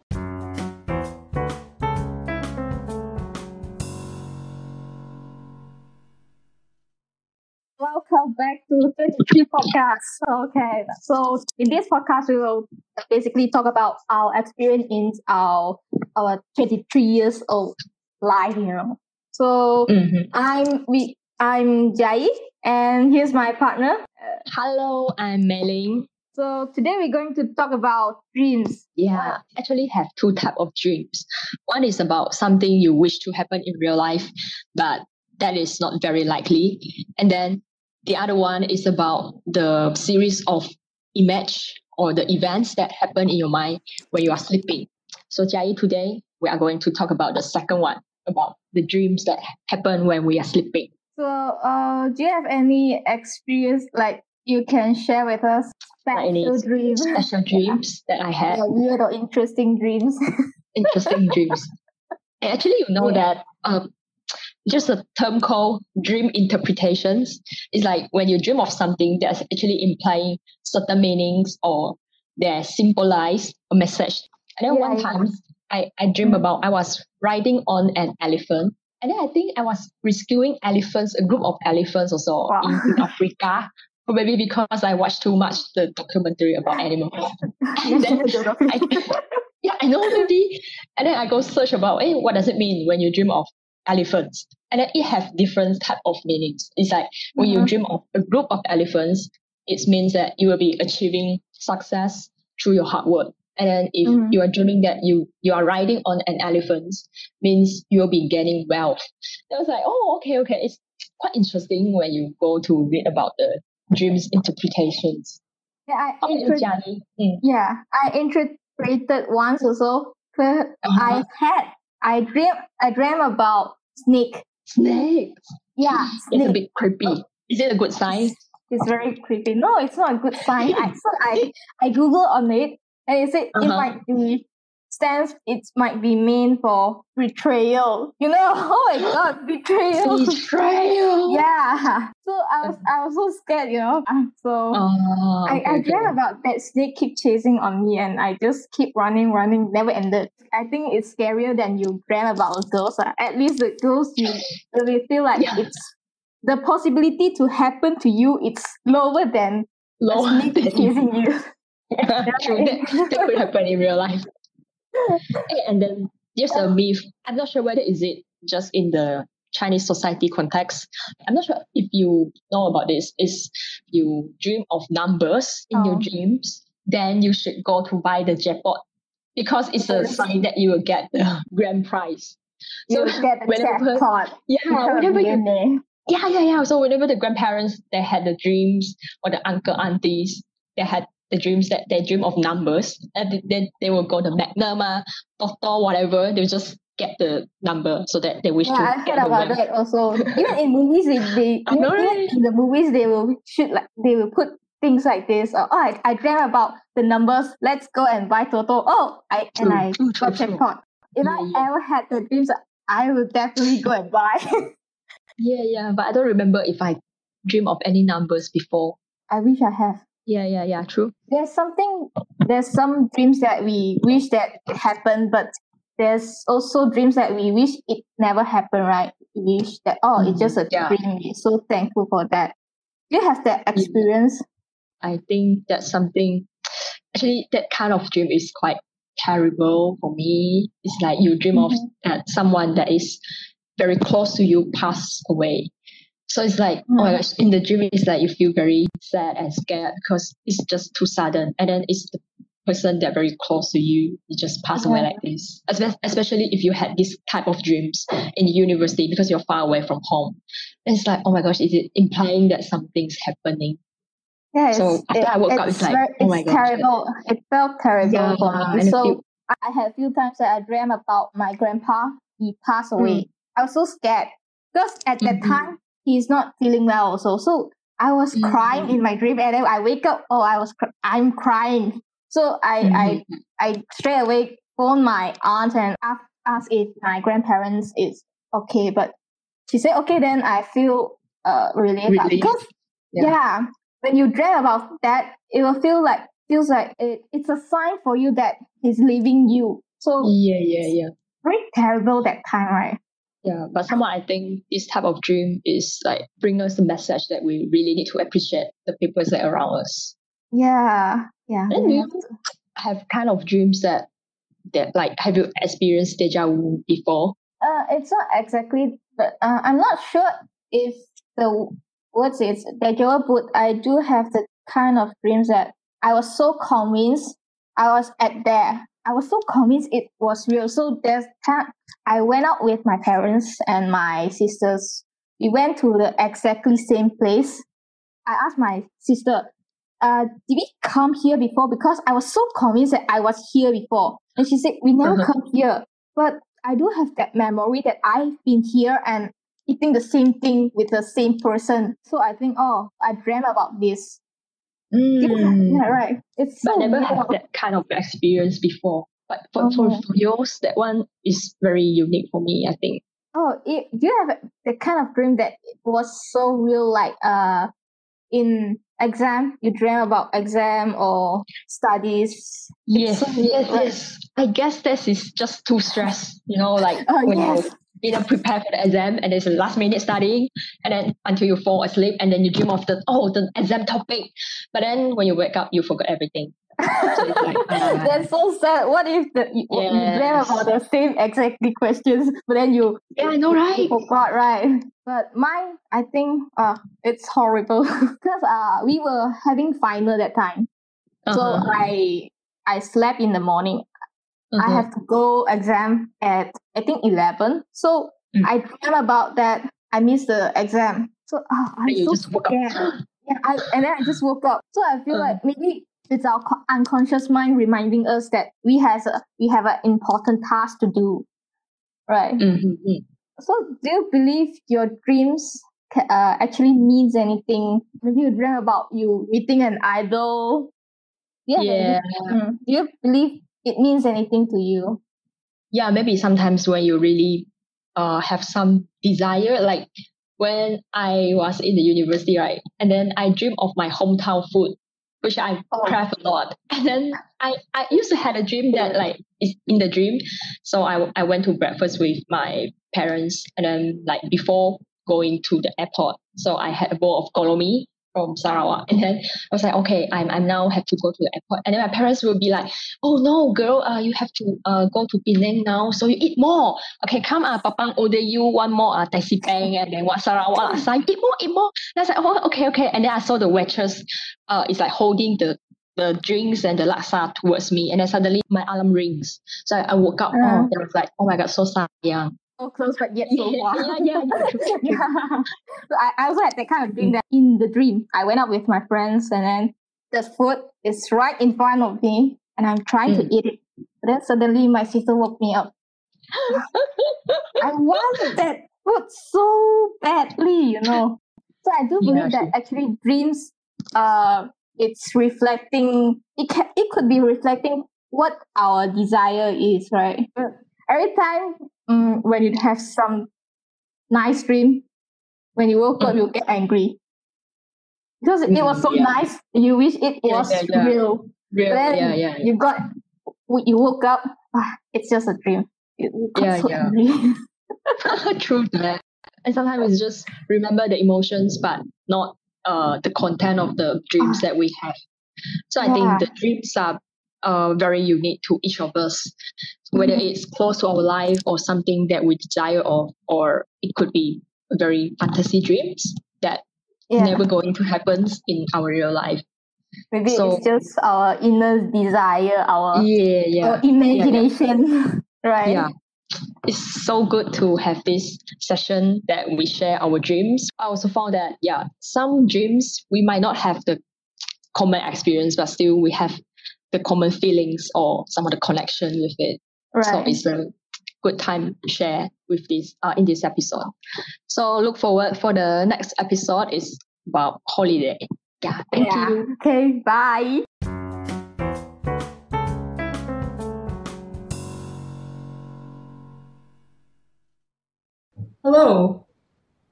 Welcome back to 33 Podcast. Okay, so in this podcast, we will basically talk about our experience in our our 23 years old life. You know, so mm-hmm. I'm we I'm Jai, and here's my partner. Hello, I'm Mei So today we're going to talk about dreams. Yeah, actually have two type of dreams. One is about something you wish to happen in real life, but that is not very likely. And then the other one is about the series of image or the events that happen in your mind when you are sleeping. So Jai, today we are going to talk about the second one, about the dreams that happen when we are sleeping. So, uh, do you have any experience like you can share with us? Like any Special dreams. special dreams that I had. Yeah, weird or interesting dreams. interesting dreams. And actually, you know that um, just a term called dream interpretations It's like when you dream of something that's actually implying certain meanings or they symbolize a message. And then Yeah, one yeah. time I, I dreamed about I was riding on an elephant. And then I think I was rescuing elephants, a group of elephants also Wow. in, in Africa. Or maybe because I watched too much the documentary about animals. And then I, yeah, I know already. And then I go search about, hey, what does it mean when you dream of elephants? And then it have different type of meanings. It's like when you Mhm. dream of a group of elephants, it means that you will be achieving success through your hard work. And then if Mhm. you are dreaming that you you are riding on an elephant, means you will be gaining wealth. I was like, oh, okay, okay. It's quite interesting when you go to read about the dreams interpretations. Yeah, I How about inter- Mm. yeah, I interpreted once also. But I had I dream I dream about snake. Snake. Yeah, It's a bit creepy. Is it a good sign? It's very creepy. No, it's not a good sign. I so I I Google on it and it said it Uh-huh. might be stands, it might be mean for betrayal. You know, oh my god, betrayal. Betrayal. Yeah. So I was I was so scared, you know. Uh, So Oh, I, okay, I okay. dreamt about that snake keep chasing on me and I just keep running, running, never ended. I think it's scarier than you dream about ghosts. ah. At least the ghosts you really feel like it's the possibility to happen to you it's lower than Lower snake than- chasing you. Yeah, true. That, that could happen in real life. And then there's a myth. I'm not sure whether is it just in the Chinese society context. I'm not sure if you know about this. Is you dream of numbers in your Oh. dreams, then you should go to buy the jackpot because it's a sign that you will get the grand prize. You get the whenever- jackpot. Yeah, whenever you millionaire. yeah, yeah, yeah. So whenever the grandparents they had the dreams or the uncle aunties they had the dreams that they dream of numbers and then they will go to Magnum, uh, Toto, whatever. They'll just get the number so that they wish Yeah, to I get heard about that also. Even in movies, they, they even, even in the movies they will shoot like they will put things like this. Or, oh, I, I dream about the numbers. Let's go and buy Toto. Oh, I and I true, true, got true. jackpot. If Yeah, I yeah. ever had the dreams, I would definitely go and buy. Yeah, yeah. But I don't remember if I dream of any numbers before. I wish I have. Yeah, yeah, yeah. True. There's something. There's some dreams that we wish that it happened, but there's also dreams that we wish it never happened. Right? We wish that oh, it's just a Mm, yeah. dream. We're so thankful for that. Do you have that experience? I think that's something. Actually, that kind of dream is quite terrible for me. It's like you dream of that someone that is very close to you pass away. So it's like, oh my gosh, in the dream, it's like you feel very sad and scared because it's just too sudden. And then it's the person that very close to you, you just pass away like this. Espe- Especially if you had this type of dreams in university because you're far away from home. And it's like, oh my gosh, is it implying that something's happening? Yeah, So after I woke up, it's like, ver- oh my it's gosh. terrible. It felt terrible Yeah, for me. So feel- I had a few times that I dreamt about my grandpa. He passed Mm. away. I was so scared because at that Mhm. time he's not feeling well. Also, so I was Mm-hmm. crying in my dream, and then I wake up. Oh, I was cr- I'm crying. So I I Mhm. I straight away phone my aunt and ask asked if my grandparents is okay. But she said okay. Then I feel uh relieved Relieved. because Yeah. yeah. when you dream about that, it will feel like feels like it, it's a sign for you that he's leaving you. So Yeah, yeah, yeah. very terrible that time, right? Yeah, but somehow I think this type of dream is like bring us the message that we really need to appreciate the people that are around us. Yeah, yeah. Then we do have you have kind of dreams that that like have you experienced deja vu before? Uh, it's not exactly, but uh, I'm not sure if the what's it deja vu, but I do have the kind of dreams that I was so convinced I was at there. I was so convinced it was real. So there's time I went out with my parents and my sisters. We went to the exactly same place. I asked my sister, uh, did we come here before? Because I was so convinced that I was here before. And she said, we never Uh-huh. come here. But I do have that memory that I've been here and eating the same thing with the same person. So I think, oh, I dreamt about this. Yeah, Mm. yeah, right. It's But I never had that kind of experience before. But for, for, Oh. for yours, that one is very unique for me, I think. Oh, it, do you have the kind of dream that was so real, like uh, in exam, you dream about exam or studies? Yes, so yes, right? yes. I guess this is just too stress, you know, like Oh, when yes. you you know prepare for the exam and there's a last minute studying and then until you fall asleep and then you dream of the oh the exam topic. But then when you wake up you forgot everything. So like uh, That's so sad. What if the, you, you dream about the same exactly questions, but then you Yeah, I know, right? forgot, right? But mine, I think, uh, it's horrible because uh, we were having final that time, so Uh-huh. I I slept in the morning. I Uh-huh. have to go exam at I think eleven. So Mm. I dream about that. I missed the exam. So oh, I'm And you so just woke up. Yeah, I, and then I just woke up. So I feel Uh. like maybe it's our unconscious mind reminding us that we has a we have an important task to do, right? Mhm. So do you believe your dreams uh, actually means anything? Maybe you dream about you meeting an idol. Yeah. Yeah. Mm. Do you believe it means anything to you? Yeah, maybe sometimes when you really uh have some desire, like when I was in the university, right? And then I dream of my hometown food, which I crave a lot. And then I, I used to have a dream that like is in the dream. So I, I went to breakfast with my parents and then like before going to the airport. So I had a bowl of kolomi from Sarawak. And then I was like, okay, I'm, I'm now have to go to the airport. And then my parents will be like, oh no, girl, uh, you have to uh, go to Penang now. So you eat more. Okay, come, uh, Papang order you one more uh, Taxi Pang and then what Sarawak laksa. Eat more, eat more. And I was like, oh, okay, okay. And then I saw the waitress uh, is like holding the the drinks and the laksa towards me. And then suddenly my alarm rings. So I, I woke up. Uh. Oh, and I was like, oh my God, so sayang. So close, but yet so far. yeah, yeah, yeah, yeah. So I, I also had that kind of dream that in the dream, I went out with my friends and then the food is right in front of me and I'm trying to eat it. But then suddenly my sister woke me up. I wanted that food so badly, you know. So I do believe Yeah, that actually dreams uh it's reflecting it can it could be reflecting what our desire is, right? Every time um, when you have some nice dream, when you woke up you get angry. Because it was so Mm, yeah. nice, you wish it Yeah, was yeah, yeah. real. Real, then yeah, yeah, you got you woke up, ah, it's just a dream. Yeah, so yeah. True that. And sometimes it's just remember the emotions, but not uh the content of the dreams that we have. So I think the dreams are uh very unique to each of us, whether it's close to our life or something that we desire of, or it could be very fantasy dreams that Yeah. never going to happen in our real life. Maybe So- it's just our inner desire, our, Yeah, yeah. our imagination, right? Yeah. It's so good to have this session that we share our dreams. I also found that, yeah, some dreams we might not have the common experience, but still we have the common feelings or some of the connection with it. So it's very good time to share with this uh, in this episode. So look forward for the next episode is about holiday. Yeah, thank yeah. you. Okay, bye. Hello,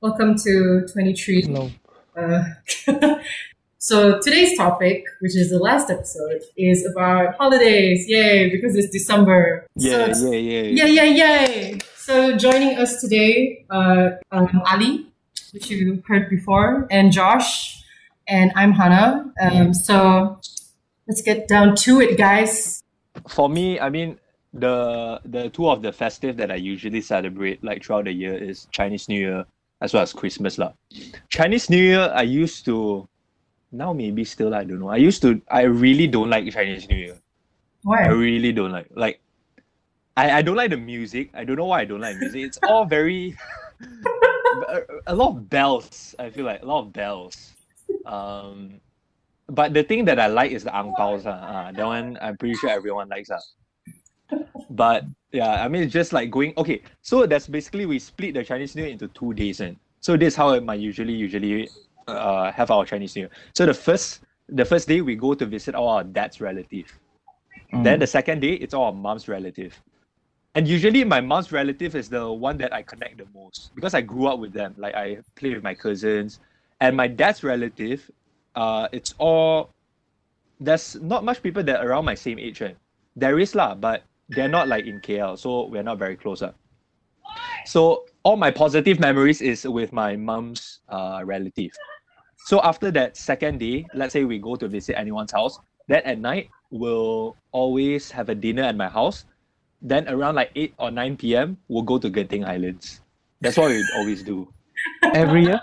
welcome to 23. Hello. Uh, so today's topic, which is the last episode, is about holidays. Yay, because it's December. Yeah, so, yeah, yeah. yeah, yeah, yay. So joining us today, uh, um, Ali, which you heard before, and Josh, and I'm Hannah. Um, so let's get down to it, guys. For me, I mean, the the two of the festive that I usually celebrate like throughout the year is Chinese New Year as well as Christmas lah. Chinese New Year, I used to, now maybe still I don't know. I used to, I really don't like Chinese New Year. Why? I really don't like like. I, I don't like the music. I don't know why I don't like music. It's all very a, a lot of bells. I feel like a lot of bells. Um, but the thing that I like is the ang paos. Uh, uh, that one I'm pretty sure everyone likes. Uh. But yeah, I mean it's just like going okay. So that's basically we split the Chinese New Year into two days, and so this is how I might usually usually uh, have our Chinese New Year. So the first the first day we go to visit all our dad's relative. Then the second day it's all our mom's relative. And usually my mom's relative is the one that I connect the most because I grew up with them. Like I play with my cousins. And my dad's relative, uh, it's all there's not much people that are around my same age. Right? There is lah, but they're not like in KL, so we're not very close. Uh. So all my positive memories is with my mom's uh, relative. So after that second day, let's say we go to visit anyone's house, then at night we'll always have a dinner at my house. Then around like 8 or 9 p.m., we'll go to Genting Highlands. That's what we always do. Every year?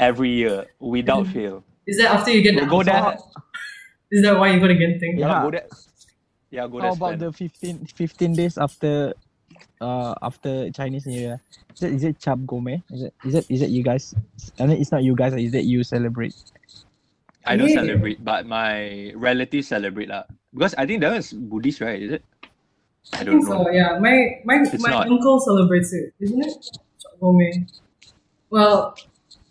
Every year, without mm-hmm. fail. Is that after you get We'll the go there. alcohol? That why you go to Genting? Yeah, Yeah. go there. Yeah, go there. How about spend. the 15, 15 days after uh after Chinese New Year? Is it is it Chap Goh Mei? Is it is it is it you guys? I mean it's not you guys, is it you celebrate? I don't Yeah. celebrate, but my relatives celebrate lah. Because I think that was Buddhist, right? Is it? I I don't think know. so. Yeah, my my It's my not. uncle celebrates it, isn't it? Chokgome. Well,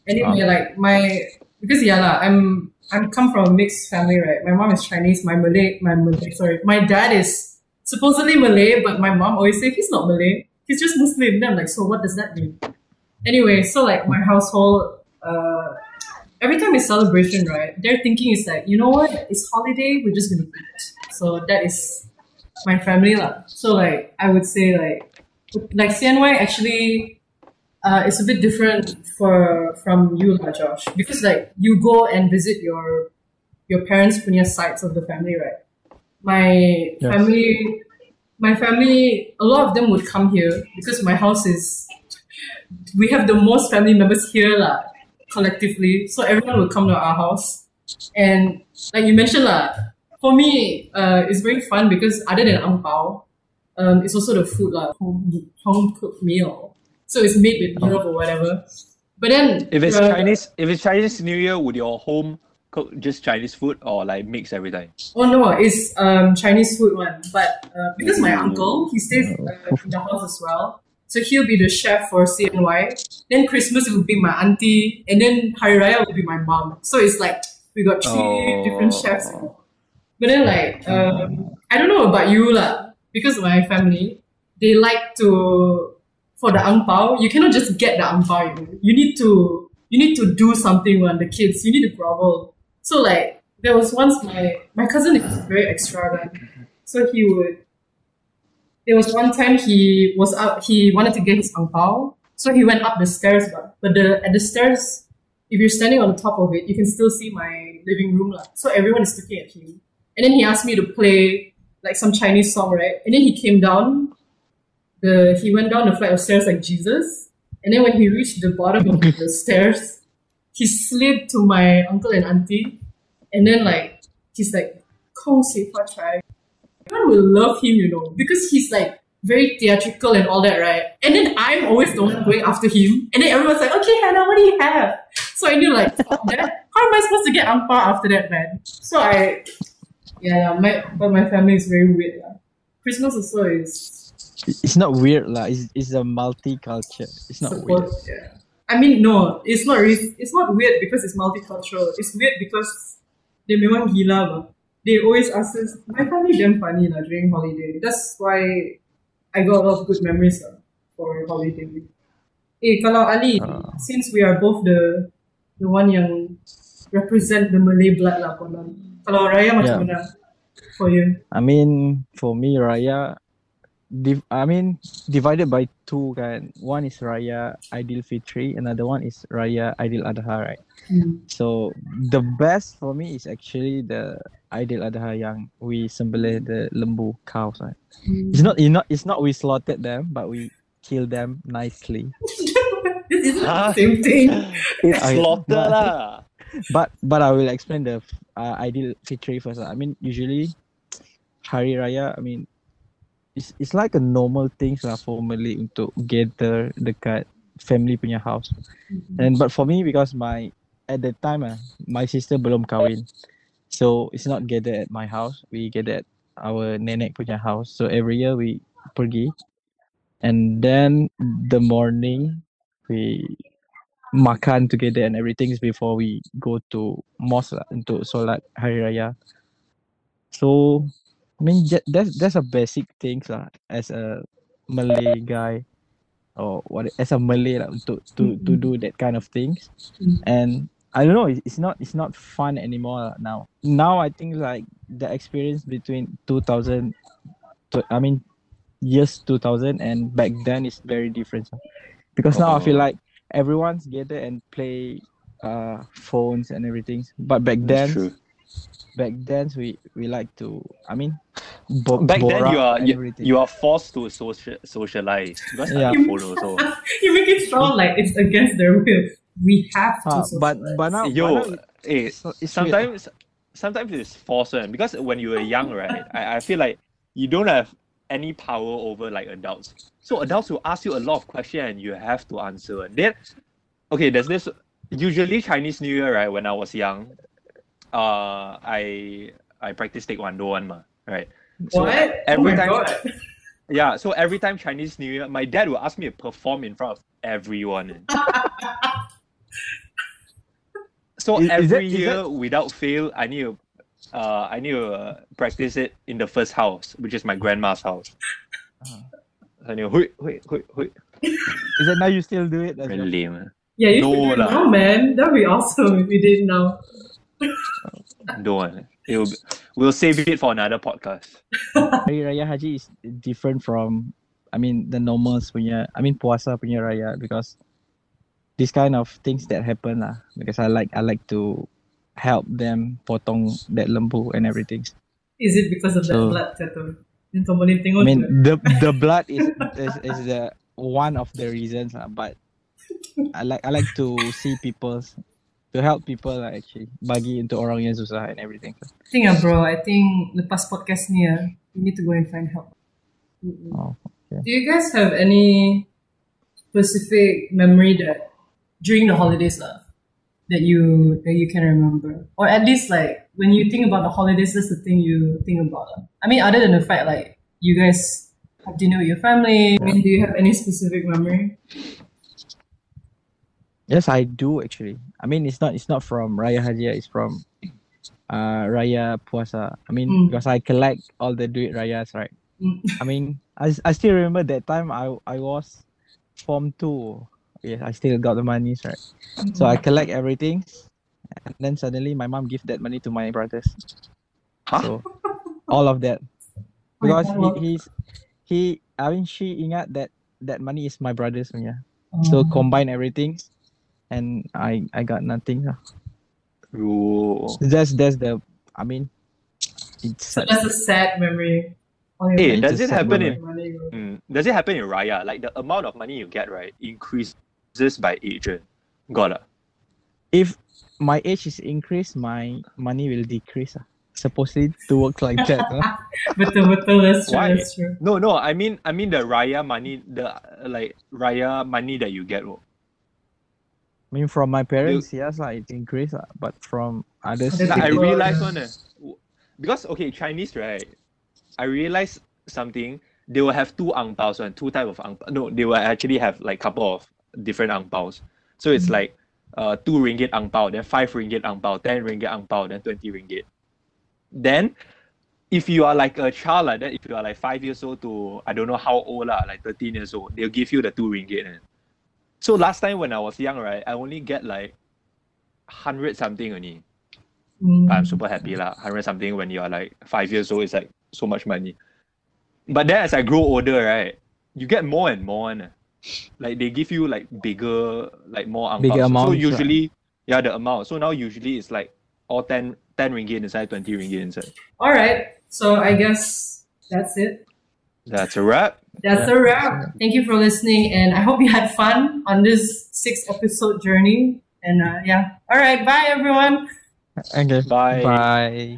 anyway, Ah. like my because yeah lah, I'm I'm come from a mixed family, right? My mom is Chinese, my Malay, my Malay, sorry, my dad is supposedly Malay, but my mom always say he's not Malay. He's just Muslim. Then I'm like, so what does that mean? Anyway, so like my household, uh, every time it's celebration, right? Their thinking is like, you know what? It's holiday. We're just gonna eat. So that is my family lah. So like I would say like like CNY actually uh, it's a bit different for from you lah, Josh, because like you go and visit your your parents' punya sides of the family, right? My Yes. family, my family, a lot of them would come here because my house is. We have the most family members here, lah, collectively. So everyone would come to our house, and like you mentioned, lah, for me, uh, it's very fun because other than ang pao, um, it's also the food, lah, home home cooked meal. So it's made with love or whatever. But then If it's uh, Chinese, if it's Chinese New Year, would your home cook just Chinese food or like mix every time? Oh no, it's um Chinese food one. But uh, because my uncle he stays uh, in the house as well, so he'll be the chef for CNY. Then Christmas will be my auntie, and then Hari Raya will be my mom. So it's like we got three Oh. different chefs. But then like um, I don't know about you lah, because my family they like to for the ang pao. You cannot just get the ang pao. You, know. you need to you need to do something on the kids. You need to grovel. So like there was once my my cousin is very extravagant. So he would there was one time he was out he wanted to get his ang pao. So he went up the stairs but, but the at the stairs if you're standing on the top of it, you can still see my living room. lah. So everyone is looking at him. And then he asked me to play like some Chinese song, right? And then he came down the he went down the flight of stairs like Jesus. And then when he reached the bottom of the stairs, he slid to my uncle and auntie. And then like he's like, Kong Sefa try. Everyone will love him, you know, because he's like very theatrical and all that, right? And then I'm always the one going after him. And then everyone's like, okay, Hannah, what do you have? So I knew like, that. How am I supposed to get ang after that, man? So I, yeah, my but my family is very weird. lah. Christmas also is It's not weird lah. It's, it's a multicultural. It's not weird. yeah. I mean, no, it's not. Re- it's not weird because it's multicultural. It's weird because they memang gila bah. They always ask us. My family damn funny lah during holiday. That's why I got a lot of good memories lah for holiday. Eh, kalau Ali, since we are both the the one yang represent the Malay blood lah konon. Kalau Raya macam Yeah. mana for you? I mean, for me, Raya, div- I mean, divided by two kan. One is Raya Aidil Fitri, another one is Raya Aidil Adha, right? Hmm. So the best for me is actually the Aidil Adha yang we sembelih the lembu cows, right? It's not, it's not, it's not we slaughtered them, but we kill them nicely. this isn't Huh? the same thing. It's I- slaughter but- lah. but but I will explain the uh, Aidil Fitri first. lah. I mean, usually Hari Raya, I mean, it's it's like a normal things lah for Malay untuk gather dekat family punya house. And but for me because my at that time ah, my sister belum kahwin, so it's not gather at my house. We gather at our nenek punya house. So every year we pergi, and then the morning we makan together and everything before we go to mosque lah, untuk solat hari raya. So I mean that's that's a basic things lah as a Malay guy or what as a Malay lah untuk to to do that kind of things. Mm. And I don't know, it's, not it's not fun anymore now. Now I think like the experience between 2000 I mean years 2000 and back then is very different. Because now I feel Oh. like everyone's gather and play uh phones and everything. But back then true. Back then we we like to I mean bo- Back then you are you, you are forced to social socialize because Yeah. yeah. follow so you make it sound like it's against their will. We have to Ah, but but now but yo now eh, it's, it's weird. sometimes sometimes it's forced one because when you were young right I, I feel like you don't have any power over like adults so adults will ask you a lot of questions and you have to answer then okay there's this usually chinese new year right when i was young uh i i practice taekwondo one ma, right so What? every oh time god. yeah so every time chinese new year my dad will ask me to perform in front of everyone so Is- is every is that- year without fail i need to uh, I need to uh, practice it in the first house, which is my grandma's house. I need to, hui, hui, hui, hui. Is it now you still do it? as Very well? ah. Yeah, you No should do it now, man. That'd be awesome if you did it now. Don't want. It'll be, we'll save it for another podcast. Hari Raya Haji is different from, I mean, the normals punya, I mean, puasa punya raya because this kind of things that happen lah. Because I like, I like to help them potong that lembu and everything. Is it because of that So- blood, Tato? I mean, the the blood is is, is the one of the reasons lah. But I like I like to see people, to help people lah actually. Bagi untuk orang yang susah and everything. I think ah, bro, I think lepas podcast ni ah, you need to go and find help. Mm-mm. Oh, okay. Do you guys have any specific memory that during the holidays lah that you that you can remember, or at least like when you think about the holidays, that's the thing you think about. lah. I mean, other than the fact like you guys have dinner with your family. I mean, do you have any specific memory? Yes, I do actually. I mean, it's not it's not from Raya Haji, it's from uh Raya Puasa. I mean, Mm. because I collect all the duit rayas, right? Mm. I mean, I, I still remember that time I I was form two. Yes, I still got the monies, right? So I collect everything, and then suddenly my mom give that money to my brothers. Huh? So all of that, because God. he, he's he. I mean, she ingat that that money is my brother's punya. So Oh. combine everything, and I I got nothing. lah. Ooh. That's that's the. I mean, it's So that's a sad memory. Oh, Hey, does it sad happen in mm, does it happen in Raya? Like the amount of money you get, right, increases by age. eh? Got it. if my age is increased, my money will decrease. ah. Supposedly to work like that. huh? Betul betul that's true. Why? That's true. No, no. I mean, I mean the Raya money, the uh, like Raya money that you get. oh. I mean, from my parents, yes, lah, it increased, lah, but from others, Other Like, I people, realized yeah. one, w- because okay, Chinese, right? I realized something. They will have two ang paos, one two type of ang. No, they will actually have like couple of different ang paos. So it's Mhm. like uh two ringgit ang pao, then five ringgit ang pao, ten ringgit ang pao, then twenty ringgit. Then, if you are like a child like that, if you are like five years old to I don't know how old lah, like thirteen years old, they'll give you the two ringgit. eh. So last time when I was young, right, I only get like hundred something only. Mm. I'm super happy lah. Hundred something when you are like five years old is like so much money. But then as I grow older, right, you get more and more. one, eh. Like they give you like bigger, like more ang Bigger paos. So amounts, right? usually, yeah, the amount. So now usually it's like all 10, 10 ringgit inside, 20 ringgit inside. All right. So I guess that's it. That's a wrap. That's a wrap. Thank you for listening, and I hope you had fun on this six episode journey. And uh, yeah, all right. Bye, everyone. okay, Bye. bye.